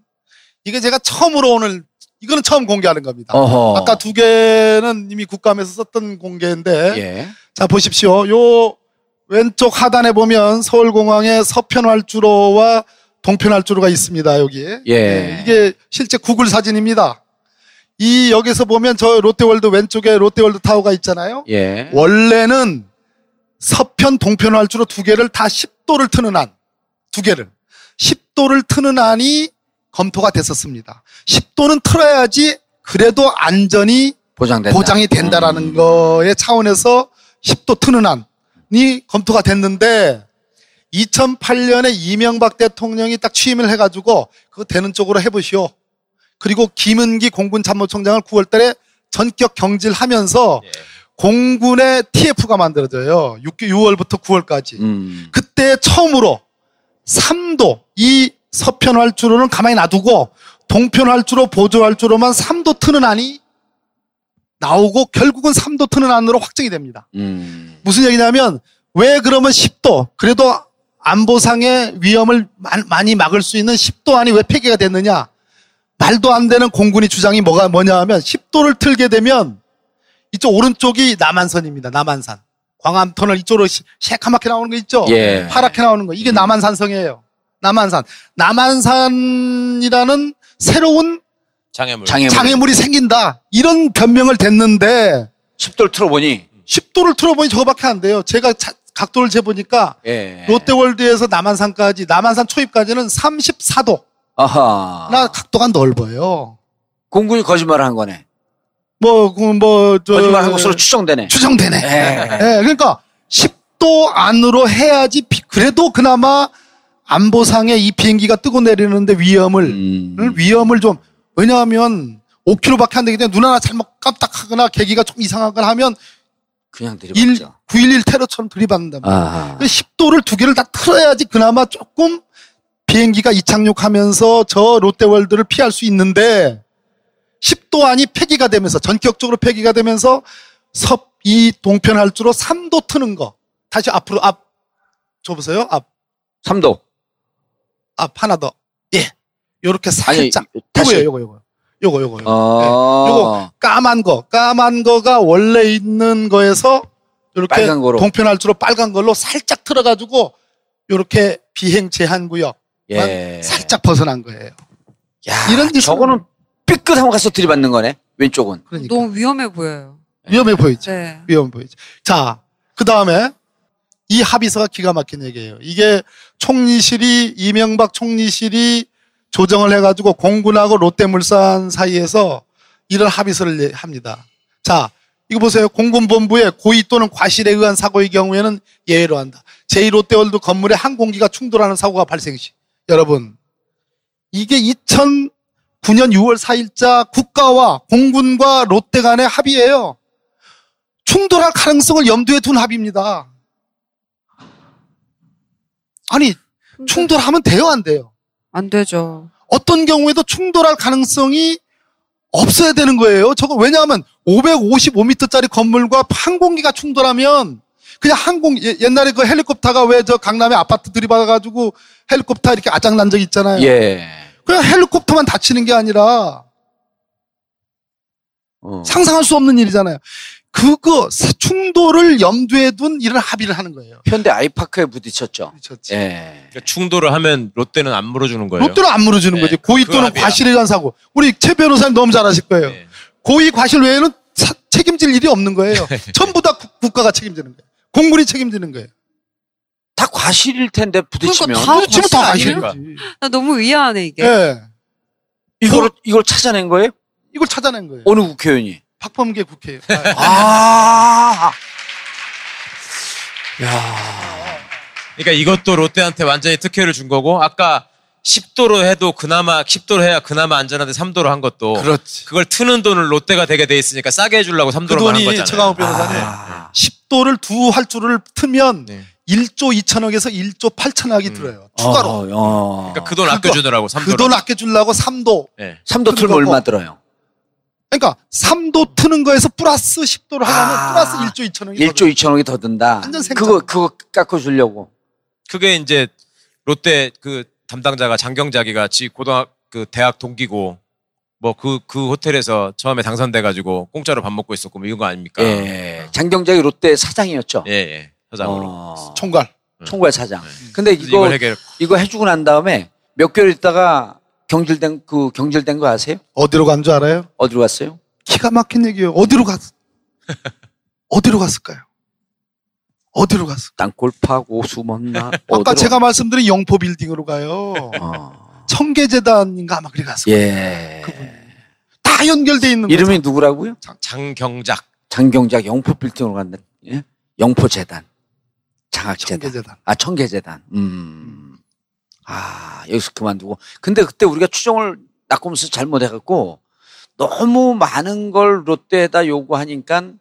이게 제가 처음으로 오늘 이거는 처음 공개하는 겁니다. 어허. 아까 두 개는 이미 국감에서 썼던 공개인데 예. 자 보십시오. 요 왼쪽 하단에 보면 서울공항의 서편 활주로와 동편 활주로가 있습니다. 여기에. 예. 이게 실제 구글 사진입니다. 이 여기서 보면 저 롯데월드 왼쪽에 롯데월드 타워가 있잖아요. 예. 원래는 서편 동편 활주로 두 개를 다 10도를 트는 한두 개를 10도를 트는 안이 검토가 됐었습니다. 10도는 틀어야지 그래도 안전이 보장된다. 보장이 된다라는 거의 차원에서 10도 트는 안이 검토가 됐는데 2008년에 이명박 대통령이 딱 취임을 해가지고 그거 되는 쪽으로 해보시오. 그리고 김은기 공군 참모총장을 9월달에 전격 경질하면서 공군의 TF가 만들어져요. 6, 6월부터 9월까지. 음. 그때 처음으로 3도 이 서편 활주로는 가만히 놔두고 동편 활주로 보조 활주로만 3도 트는 안이 나오고 결국은 3도 트는 안으로 확정이 됩니다. 음. 무슨 얘기냐면 왜 그러면 10도 그래도 안보상의 위험을 마- 많이 막을 수 있는 10도 안이 왜 폐기가 됐느냐? 말도 안 되는 공군이 주장이 뭐가 뭐냐 하면 10도를 틀게 되면 이쪽 오른쪽이 남한선입니다. 남한산. 광암 터널 이쪽으로 시- 새카맣게 나오는 거 있죠? 예. 파랗게 나오는 거. 이게 남한산성이에요. 남한산. 남한산이라는 새로운 장애물. 장애물. 장애물 이 생긴다. 이런 변명을 댔는데 10도를 틀어보니 10도를 틀어보니 저거밖에 안 돼요. 제가 자- 각도를 재보니까 예. 롯데월드에서 남한산까지 남한산 초입까지는 34도. 아하. 나 각도가 넓어요. 공군이 거짓말을 한 거네. 뭐, 그 뭐, 저. 거짓말한 것으로 추정되네. 추정되네. 예. 예, 그러니까 10도 안으로 해야지 비- 그래도 그나마 안보상에 이 비행기가 뜨고 내리는데 위험을 음. 위험을 좀 왜냐하면 5km밖에 안 되기 때문에 눈 하나 잘못 깜빡하거나 계기가 좀 이상하거나 하면 그냥 1, 들이박죠. 911 테러처럼 들이받는다. 아. 10도를 두 개를 다 틀어야지 그나마 조금 비행기가 이착륙하면서 저 롯데월드를 피할 수 있는데 10도 안이 폐기가 되면서 전격적으로 폐기가 되면서 섭, 이 동편 할주로 3도 트는 거. 다시 앞으로 앞 줘보세요. 앞, 3도. 앞 하나 더. 예. 요렇게 아니, 살짝. 다시. 요거요, 요거, 요거. 요거, 요거. 요거. 어. 예. 요거 까만 거. 까만 거가 원래 있는 거에서 이렇게 거로. 동편 할주로 빨간 걸로 살짝 틀어 가지고 요렇게 비행 제한 구역. 예. 살짝 벗어난 거예요. 야, 이런 저거는 삐끗하고 가서 들이받는 거네. 왼쪽은. 그러니까 너무 위험해 보여요. 위험해 보이죠. 네. 위험해 보이죠. 자, 그 다음에 이 합의서가 기가 막힌 얘기예요. 이게 총리실이 이명박 총리실이 조정을 해가지고 공군하고 롯데물산 사이에서 이런 합의서를 내- 합니다. 자, 이거 보세요. 공군본부의 고의 또는 과실에 의한 사고의 경우에는 예외로 한다. 제2롯데월드 건물에 항공기가 충돌하는 사고가 발생 시. 여러분, 이게 2009년 6월 4일자 국가와 공군과 롯데 간의 합의예요. 충돌할 가능성을 염두에 둔 합의입니다. 아니, 충돌하면 돼요, 안 돼요? 안 되죠. 어떤 경우에도 충돌할 가능성이 없어야 되는 거예요. 저거 왜냐하면 555m짜리 건물과 항공기가 충돌하면 그냥 항공 예- 옛날에 그 헬리콥터가 왜 저 강남에 아파트 들이받아가지고 헬리콥터 이렇게 아작난 적 있잖아요. 예. 그냥 헬리콥터만 다치는 게 아니라 어. 상상할 수 없는 일이잖아요. 그거 사- 충돌을 염두에 둔 이런 합의를 하는 거예요. 현대 아이파크에 부딪혔죠. 그렇지. 예. 그러니까 충돌을 하면 롯데는 안 물어주는 거예요. 롯데는 안 물어주는 네, 거지. 고의 그 또는 합의야. 과실에 의한 사고. 우리 최 변호사님 너무 잘 아실 거예요. 네. 고의 과실 외에는 사- 책임질 일이 없는 거예요. 전부 다 국- 국가가 책임지는 거예요. 공군이 책임지는 거예요. 다 과실일 텐데 부딪히면 그러니까 다 부딪히면 다 과실 아니에요? 과실이지. 나 너무 의아하네 이게. 예. 이걸 이걸 찾아낸 거예요? 이걸 찾아낸 거예요. 어느 국회의원이? 박범계 국회의원. 아. 그러니까 이것도 롯데한테 완전히 특혜를 준 거고 아까 10도로 해도 그나마 10도로 해야 그나마 안전한데 3도로 한 것도 그렇지. 그걸 트는 돈을 롯데가 되게 돼 있으니까 싸게 해주려고 3도로 그한 돈이 거잖아요. 최강욱 변호사님 아. 10도를 두 활주를 트면 네. 1조 2천억에서 1조 8천억이 들어요. 추가로. 어, 어. 그러니까 그 돈 아껴주느라고 3도로. 그돈 아껴주려고 3도. 네. 3도 틀면 그거 얼마 들어요? 그러니까 3도 트는 거에서 플러스 10도를 하려면 아. 플러스 1조 2천억이 1조 2천억이 더 든다. 완전 생각. 그거 그거 깎아 주려고. 그게 이제 롯데 그 담당자가 장경자기가 지 고등학 그 대학 동기고 뭐 그 그 호텔에서 처음에 당선돼 가지고 공짜로 밥 먹고 있었고 뭐 이런 거 아닙니까? 예. 장경작이 롯데 사장이었죠. 예, 예. 사장으로. 어, 총괄. 총괄 사장. 근데 그래서 이거 이거 해주고 난 다음에 몇 개월 있다가 경질된 그 경질된 거 아세요? 어디로 간 줄 알아요? 어디로 갔어요? 기가 막힌 얘기예요. 어디로 갔? 어디로 갔을까요? 어디로 갔어? 땅굴 파고 숨었나? 아까? 제가 말씀드린 영포 빌딩으로 가요. 어. 청계재단인가 아마 그래 갔어. 예. 다 연결돼 있는 이름이 누구라고요? 장 경작. 장경작 영포 빌딩으로 갔네. 예? 영포 재단. 장학재단. 청계재단. 아, 청계재단. 음. 아, 여기서 그만두고. 근데 그때 우리가 추정을 낙검수 잘못해갖고 너무 많은 걸 롯데에다 요구하니까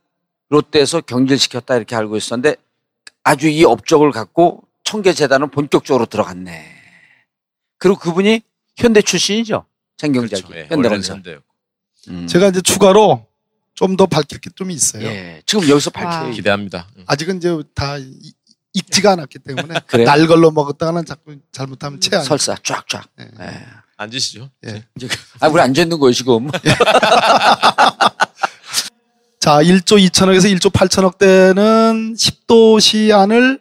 롯데에서 경질시켰다 이렇게 알고 있었는데 아주 이 업적을 갖고 청계재단은 본격적으로 들어갔네. 그리고 그분이 현대 출신이죠. 장경작이. 그렇죠. 예, 현대건설. 음. 제가 이제 추가로 좀 더 밝힐 게 좀 있어요. 예. 지금 여기서 와. 밝혀요. 기대합니다. 응. 아직은 이제 다 이- 익지가 않았기 때문에 그래요? 날 걸로 먹었다가는 자꾸 잘못하면 체한. 설사 쫙쫙. 예. 예. 앉으시죠. 예. 이제 아, 우리 앉아 있는 거예요, 지금. 자, 1조 2천억에서 1조 8천억 대는 10도 시 안을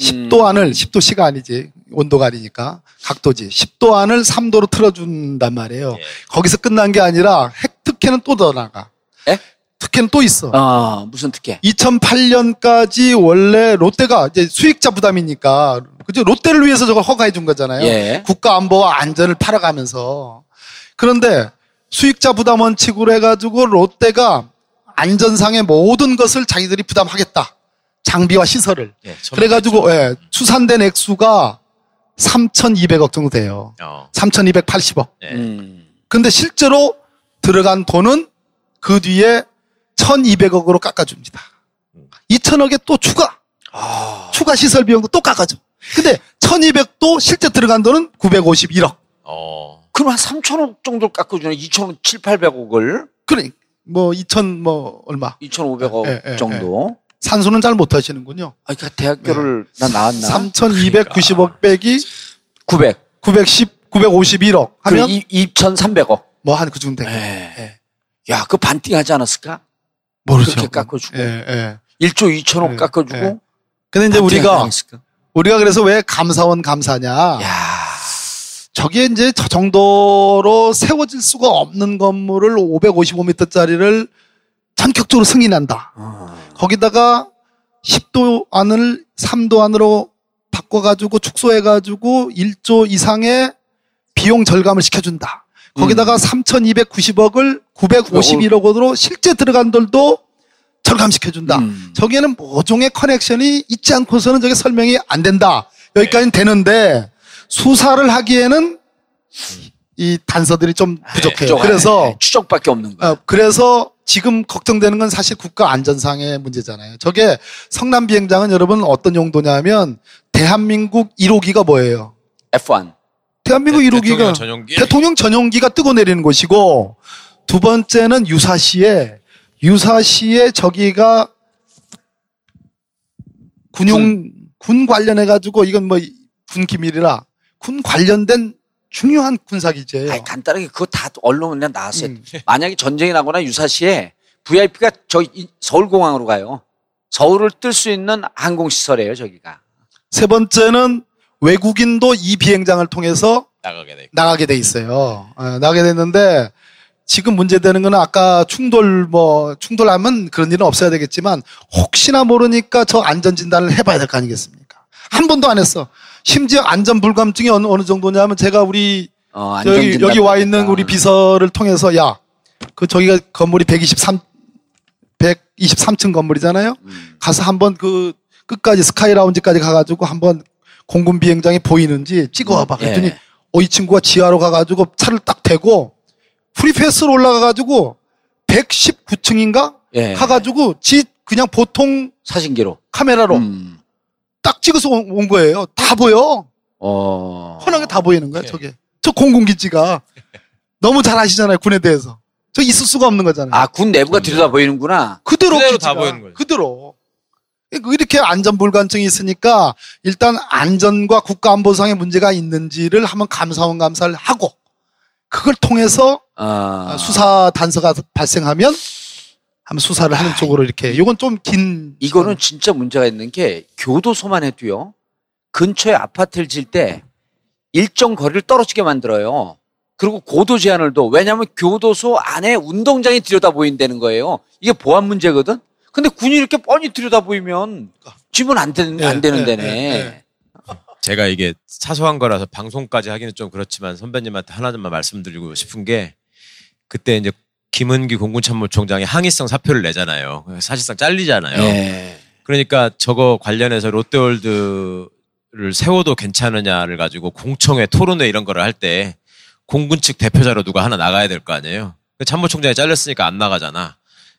10도 안을 10도 시가 아니지 온도가 아니니까 각도지 10도 안을 3도로 틀어준단 말이에요. 예. 거기서 끝난 게 아니라 핵 특혜는 또 더 나가. 에? 특혜는 또 있어. 아, 무슨 특혜? 2008년까지 원래 롯데가 이제 수익자 부담이니까 그죠? 롯데를 위해서 저걸 허가해 준 거잖아요. 예. 국가 안보와 안전을 팔아가면서 그런데 수익자 부담 원칙으로 해가지고 롯데가 안전상의 모든 것을 자기들이 부담하겠다. 장비와 시설을. 예, 그래가지고 예, 추산된 액수가 3,200억 정도 돼요. 어. 3,280억. 예. 음. 근데 실제로 들어간 돈은 그 뒤에 1,200억으로 깎아줍니다. 2,000억에 또 추가. 추가 시설 비용도 또 깎아줘. 근데 1,200도 실제 들어간 돈은 951억. 어. 그럼 한 3천억 정도 깎아주네. 2천억, 7, 800억을. 그래. 뭐2,000뭐 얼마. 2,500억 예, 예, 정도. 산수는 잘 못하시는군요. 아, 그러니까 대학교를 나 나왔나? 3,290억 빼기 900. 910, 951억 그럼 하면 2,300억. 뭐 한 그 정도. 예. 예. 야, 그 반띵 하지 않았을까? 모르죠. 그렇게 깎아주고. 예, 예. 1조 2천억 예, 깎아주고. 예. 근데 이제 우리가? 우리가 그래서 왜 감사원 감사냐? 야, 저게 이제 저 정도로 세워질 수가 없는 건물을 555m짜리를 전격적으로 승인한다. 어. 거기다가 10도 안을 3도 안으로 바꿔가지고 축소해가지고 1조 이상의 비용 절감을 시켜준다. 거기다가 3,290억을 951억으로 실제 들어간 돌도 절감시켜준다. 음. 저기에는 모종의 커넥션이 있지 않고서는 저게 설명이 안 된다. 여기까지는 되는데 수사를 하기에는 이 단서들이 좀 부족해요. 부족하네. 그래서 추적밖에 없는 거야. 어, 그래서 지금 걱정되는 건 사실 국가 안전상의 문제잖아요. 저게 성남 비행장은 여러분 어떤 용도냐면 대한민국 1호기가 뭐예요? F1. 대한민국 대- 1호기가 대통령 전용기. 대통령 전용기가 뜨고 내리는 곳이고 두 번째는 유사시에 유사시에 저기가 군용 군 관련해 가지고 이건 뭐 군 기밀이라 군 관련된 중요한 군사 기지예요. 아니, 간단하게 그거 다 언론에 나왔어요. 음. 만약에 전쟁이 나거나 유사시에 VIP가 저 이- 서울공항으로 가요. 서울을 뜰 수 있는 항공시설이에요, 저기가. 세 번째는 외국인도 이 비행장을 통해서 나가게 돼. 나가게 돼 있어요. 어, 나가게 됐는데 지금 문제되는 거는 아까 충돌 뭐 충돌하면 그런 일은 없어야 되겠지만 혹시나 모르니까 저 안전 진단을 해봐야 될 거 아니겠습니까? 한 번도 안 했어. 심지어 안전 불감증이 어느, 어느 정도냐면 제가 우리 어, 저기 안전진단 여기 와 있는. 우리 비서를 통해서 야 그 저기가 건물이 123 123층 건물이잖아요. 음. 가서 한번 그 끝까지 스카이 라운지까지 가가지고 한번 공군 비행장이 보이는지 찍어와봐. 예. 그랬더니 어, 이 친구가 지하로 가가지고 차를 딱 대고 프리패스로 올라가가지고 119층인가 예. 가가지고 지 그냥 보통 사진기로. 카메라로 음. 딱 찍어서 온, 온 거예요. 다 보여. 어. 훤하게 다 보이는 거야, 저게. 저 공군기지가. 너무 잘 아시잖아요, 군에 대해서. 저 있을 수가 없는 거잖아요. 아, 군 내부가 들여다 보이는구나. 그대로, 그대로 기지가. 다 보이는 거죠. 그대로. 이렇게 안전불감증이 있으니까 일단 안전과 국가안보상의 문제가 있는지를 한번 감사원 감사를 하고 그걸 통해서 어. 수사 단서가 발생하면 한번 수사를 하는 쪽으로 이렇게 이건 좀 긴 이거는 진짜 문제가 있는 게 교도소만 해도요. 근처에 아파트를 질 때 일정 거리를 떨어지게 만들어요. 그리고 고도 제한을 둬. 왜냐하면 교도소 안에 운동장이 들여다 보인다는 거예요. 이게 보안 문제거든. 근데 군이 이렇게 뻔히 들여다 보이면 지면 안 되는, 안 예, 되는 예, 데네. 예, 예. 제가 이게 사소한 거라서 방송까지 하기는 좀 그렇지만 선배님한테 하나만 말씀드리고 싶은 게 그때 이제 김은기 공군참모총장이 항의성 사표를 내잖아요. 사실상 잘리잖아요. 예. 그러니까 저거 관련해서 롯데월드를 세워도 괜찮으냐를 가지고 공청회 토론회 이런 거를 할 때 공군 측 대표자로 누가 하나 나가야 될 거 아니에요. 그 참모총장이 잘렸으니까 안 나가잖아.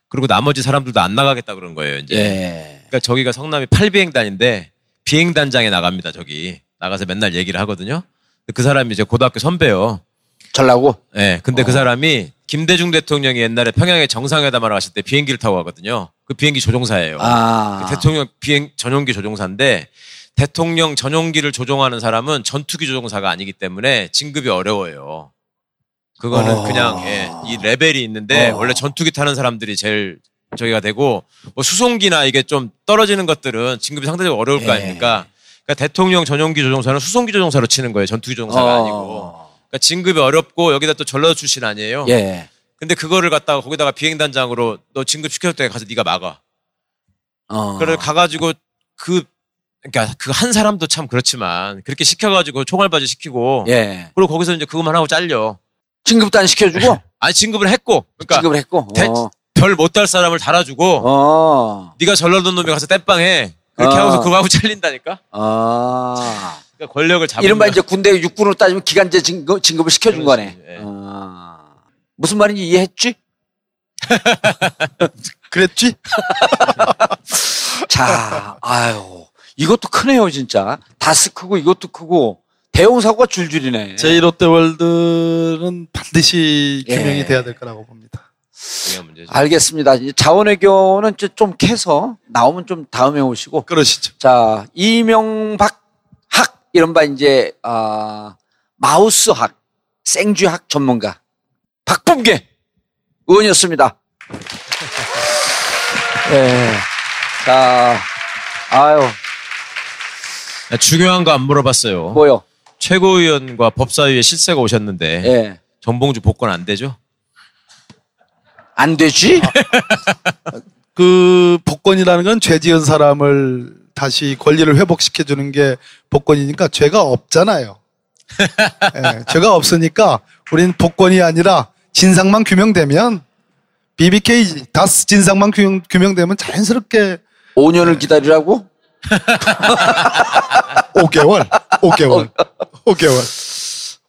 그리고 나머지 사람들도 안 나가겠다 그런 거예요. 이제. 예. 그러니까 저기가 성남이 8비행단인데 비행단장에 나갑니다. 저기 나가서 맨날 얘기를 하거든요. 근데 그 사람이 이제 고등학교 선배요. 전라고? 예. 근데 어. 그 사람이 김대중 대통령이 옛날에 평양에 정상회담하러 갔을 때 비행기를 타고 가거든요. 그 비행기 조종사예요. 아. 그 대통령 비행 전용기 조종사인데 대통령 전용기를 조종하는 사람은 전투기 조종사가 아니기 때문에 진급이 어려워요. 그거는 어. 그냥 예, 이 레벨이 있는데 어. 원래 전투기 타는 사람들이 제일 저기가 되고 뭐 수송기나 이게 좀 떨어지는 것들은 진급이 상대적으로 어려울 거 예. 아닙니까? 그러니까 대통령 전용기 조종사는 수송기 조종사로 치는 거예요. 전투기 조종사가 어. 아니고. 그러니까 진급이 어렵고 여기다 또 전라도 출신 아니에요. 예. 근데 그거를 갖다가 거기다가 비행단장으로 너 진급 시켰을 때 가서 네가 막아. 어. 그걸 가가지고 그 그러니까 그 한 사람도 참 그렇지만 그렇게 시켜가지고 총알바지 시키고 예. 그리고 거기서 이제 그것만 하고 잘려. 진급도 안 시켜주고 아니 진급을 했고 그러니까 진급을 했고. 대- 어. 별 못 달 사람을 달아주고 어. 네가 전라도 놈이 가서 땜빵해. 그렇게 어. 하고서 그거 하고 잘린다니까. 아. 그러니까 권력을 잡은 이른바 거야. 이제 군대 육군으로 따지면 기간제 진급, 진급을 시켜준 그렇지, 거네. 예. 아. 무슨 말인지 이해했지? 그랬지? 자, 아유. 이것도 크네요, 진짜. 다스 크고 이것도 크고 대형 사고가 줄줄이네. 제 롯데월드는 반드시 예. 규명이 돼야 될 거라고 봅니다. 중요한 문제죠. 알겠습니다. 자원외교는 좀 캐서 나오면 좀 다음에 오시고. 그러시죠. 자, 이명박 학, 이른바 이제, 아, 마우스 학, 생쥐 학 전문가. 박범계 의원이었습니다. 예. 자, 아유, 아, 중요한 거 안 물어봤어요. 뭐요? 최고위원과 법사위에 실세가 오셨는데 예. 정봉주 복권 안 되죠? 안 되지? 그 복권이라는 건 죄 지은 사람을 다시 권리를 회복시켜 주는 게 복권이니까 죄가 없잖아요. 예, 죄가 없으니까 우리는 복권이 아니라 진상만 규명되면 BBK 다스 진상만 규명, 규명되면 자연스럽게 5년을 기다리라고? 5개월, 5개월, 5개월.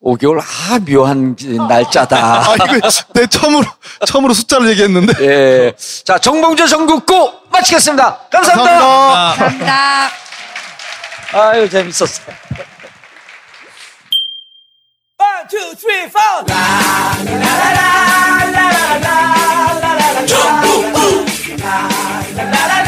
5개월, 아, 묘한 날짜다. 아 이거 내 처음으로 처음으로 숫자를 얘기했는데. 예. 자, 정봉주 전국구 마치겠습니다. 감사합니다. 감사합니다. 감사합니다. 아유, 재밌었어. One, two, three, four. La la la la la la la la la la la.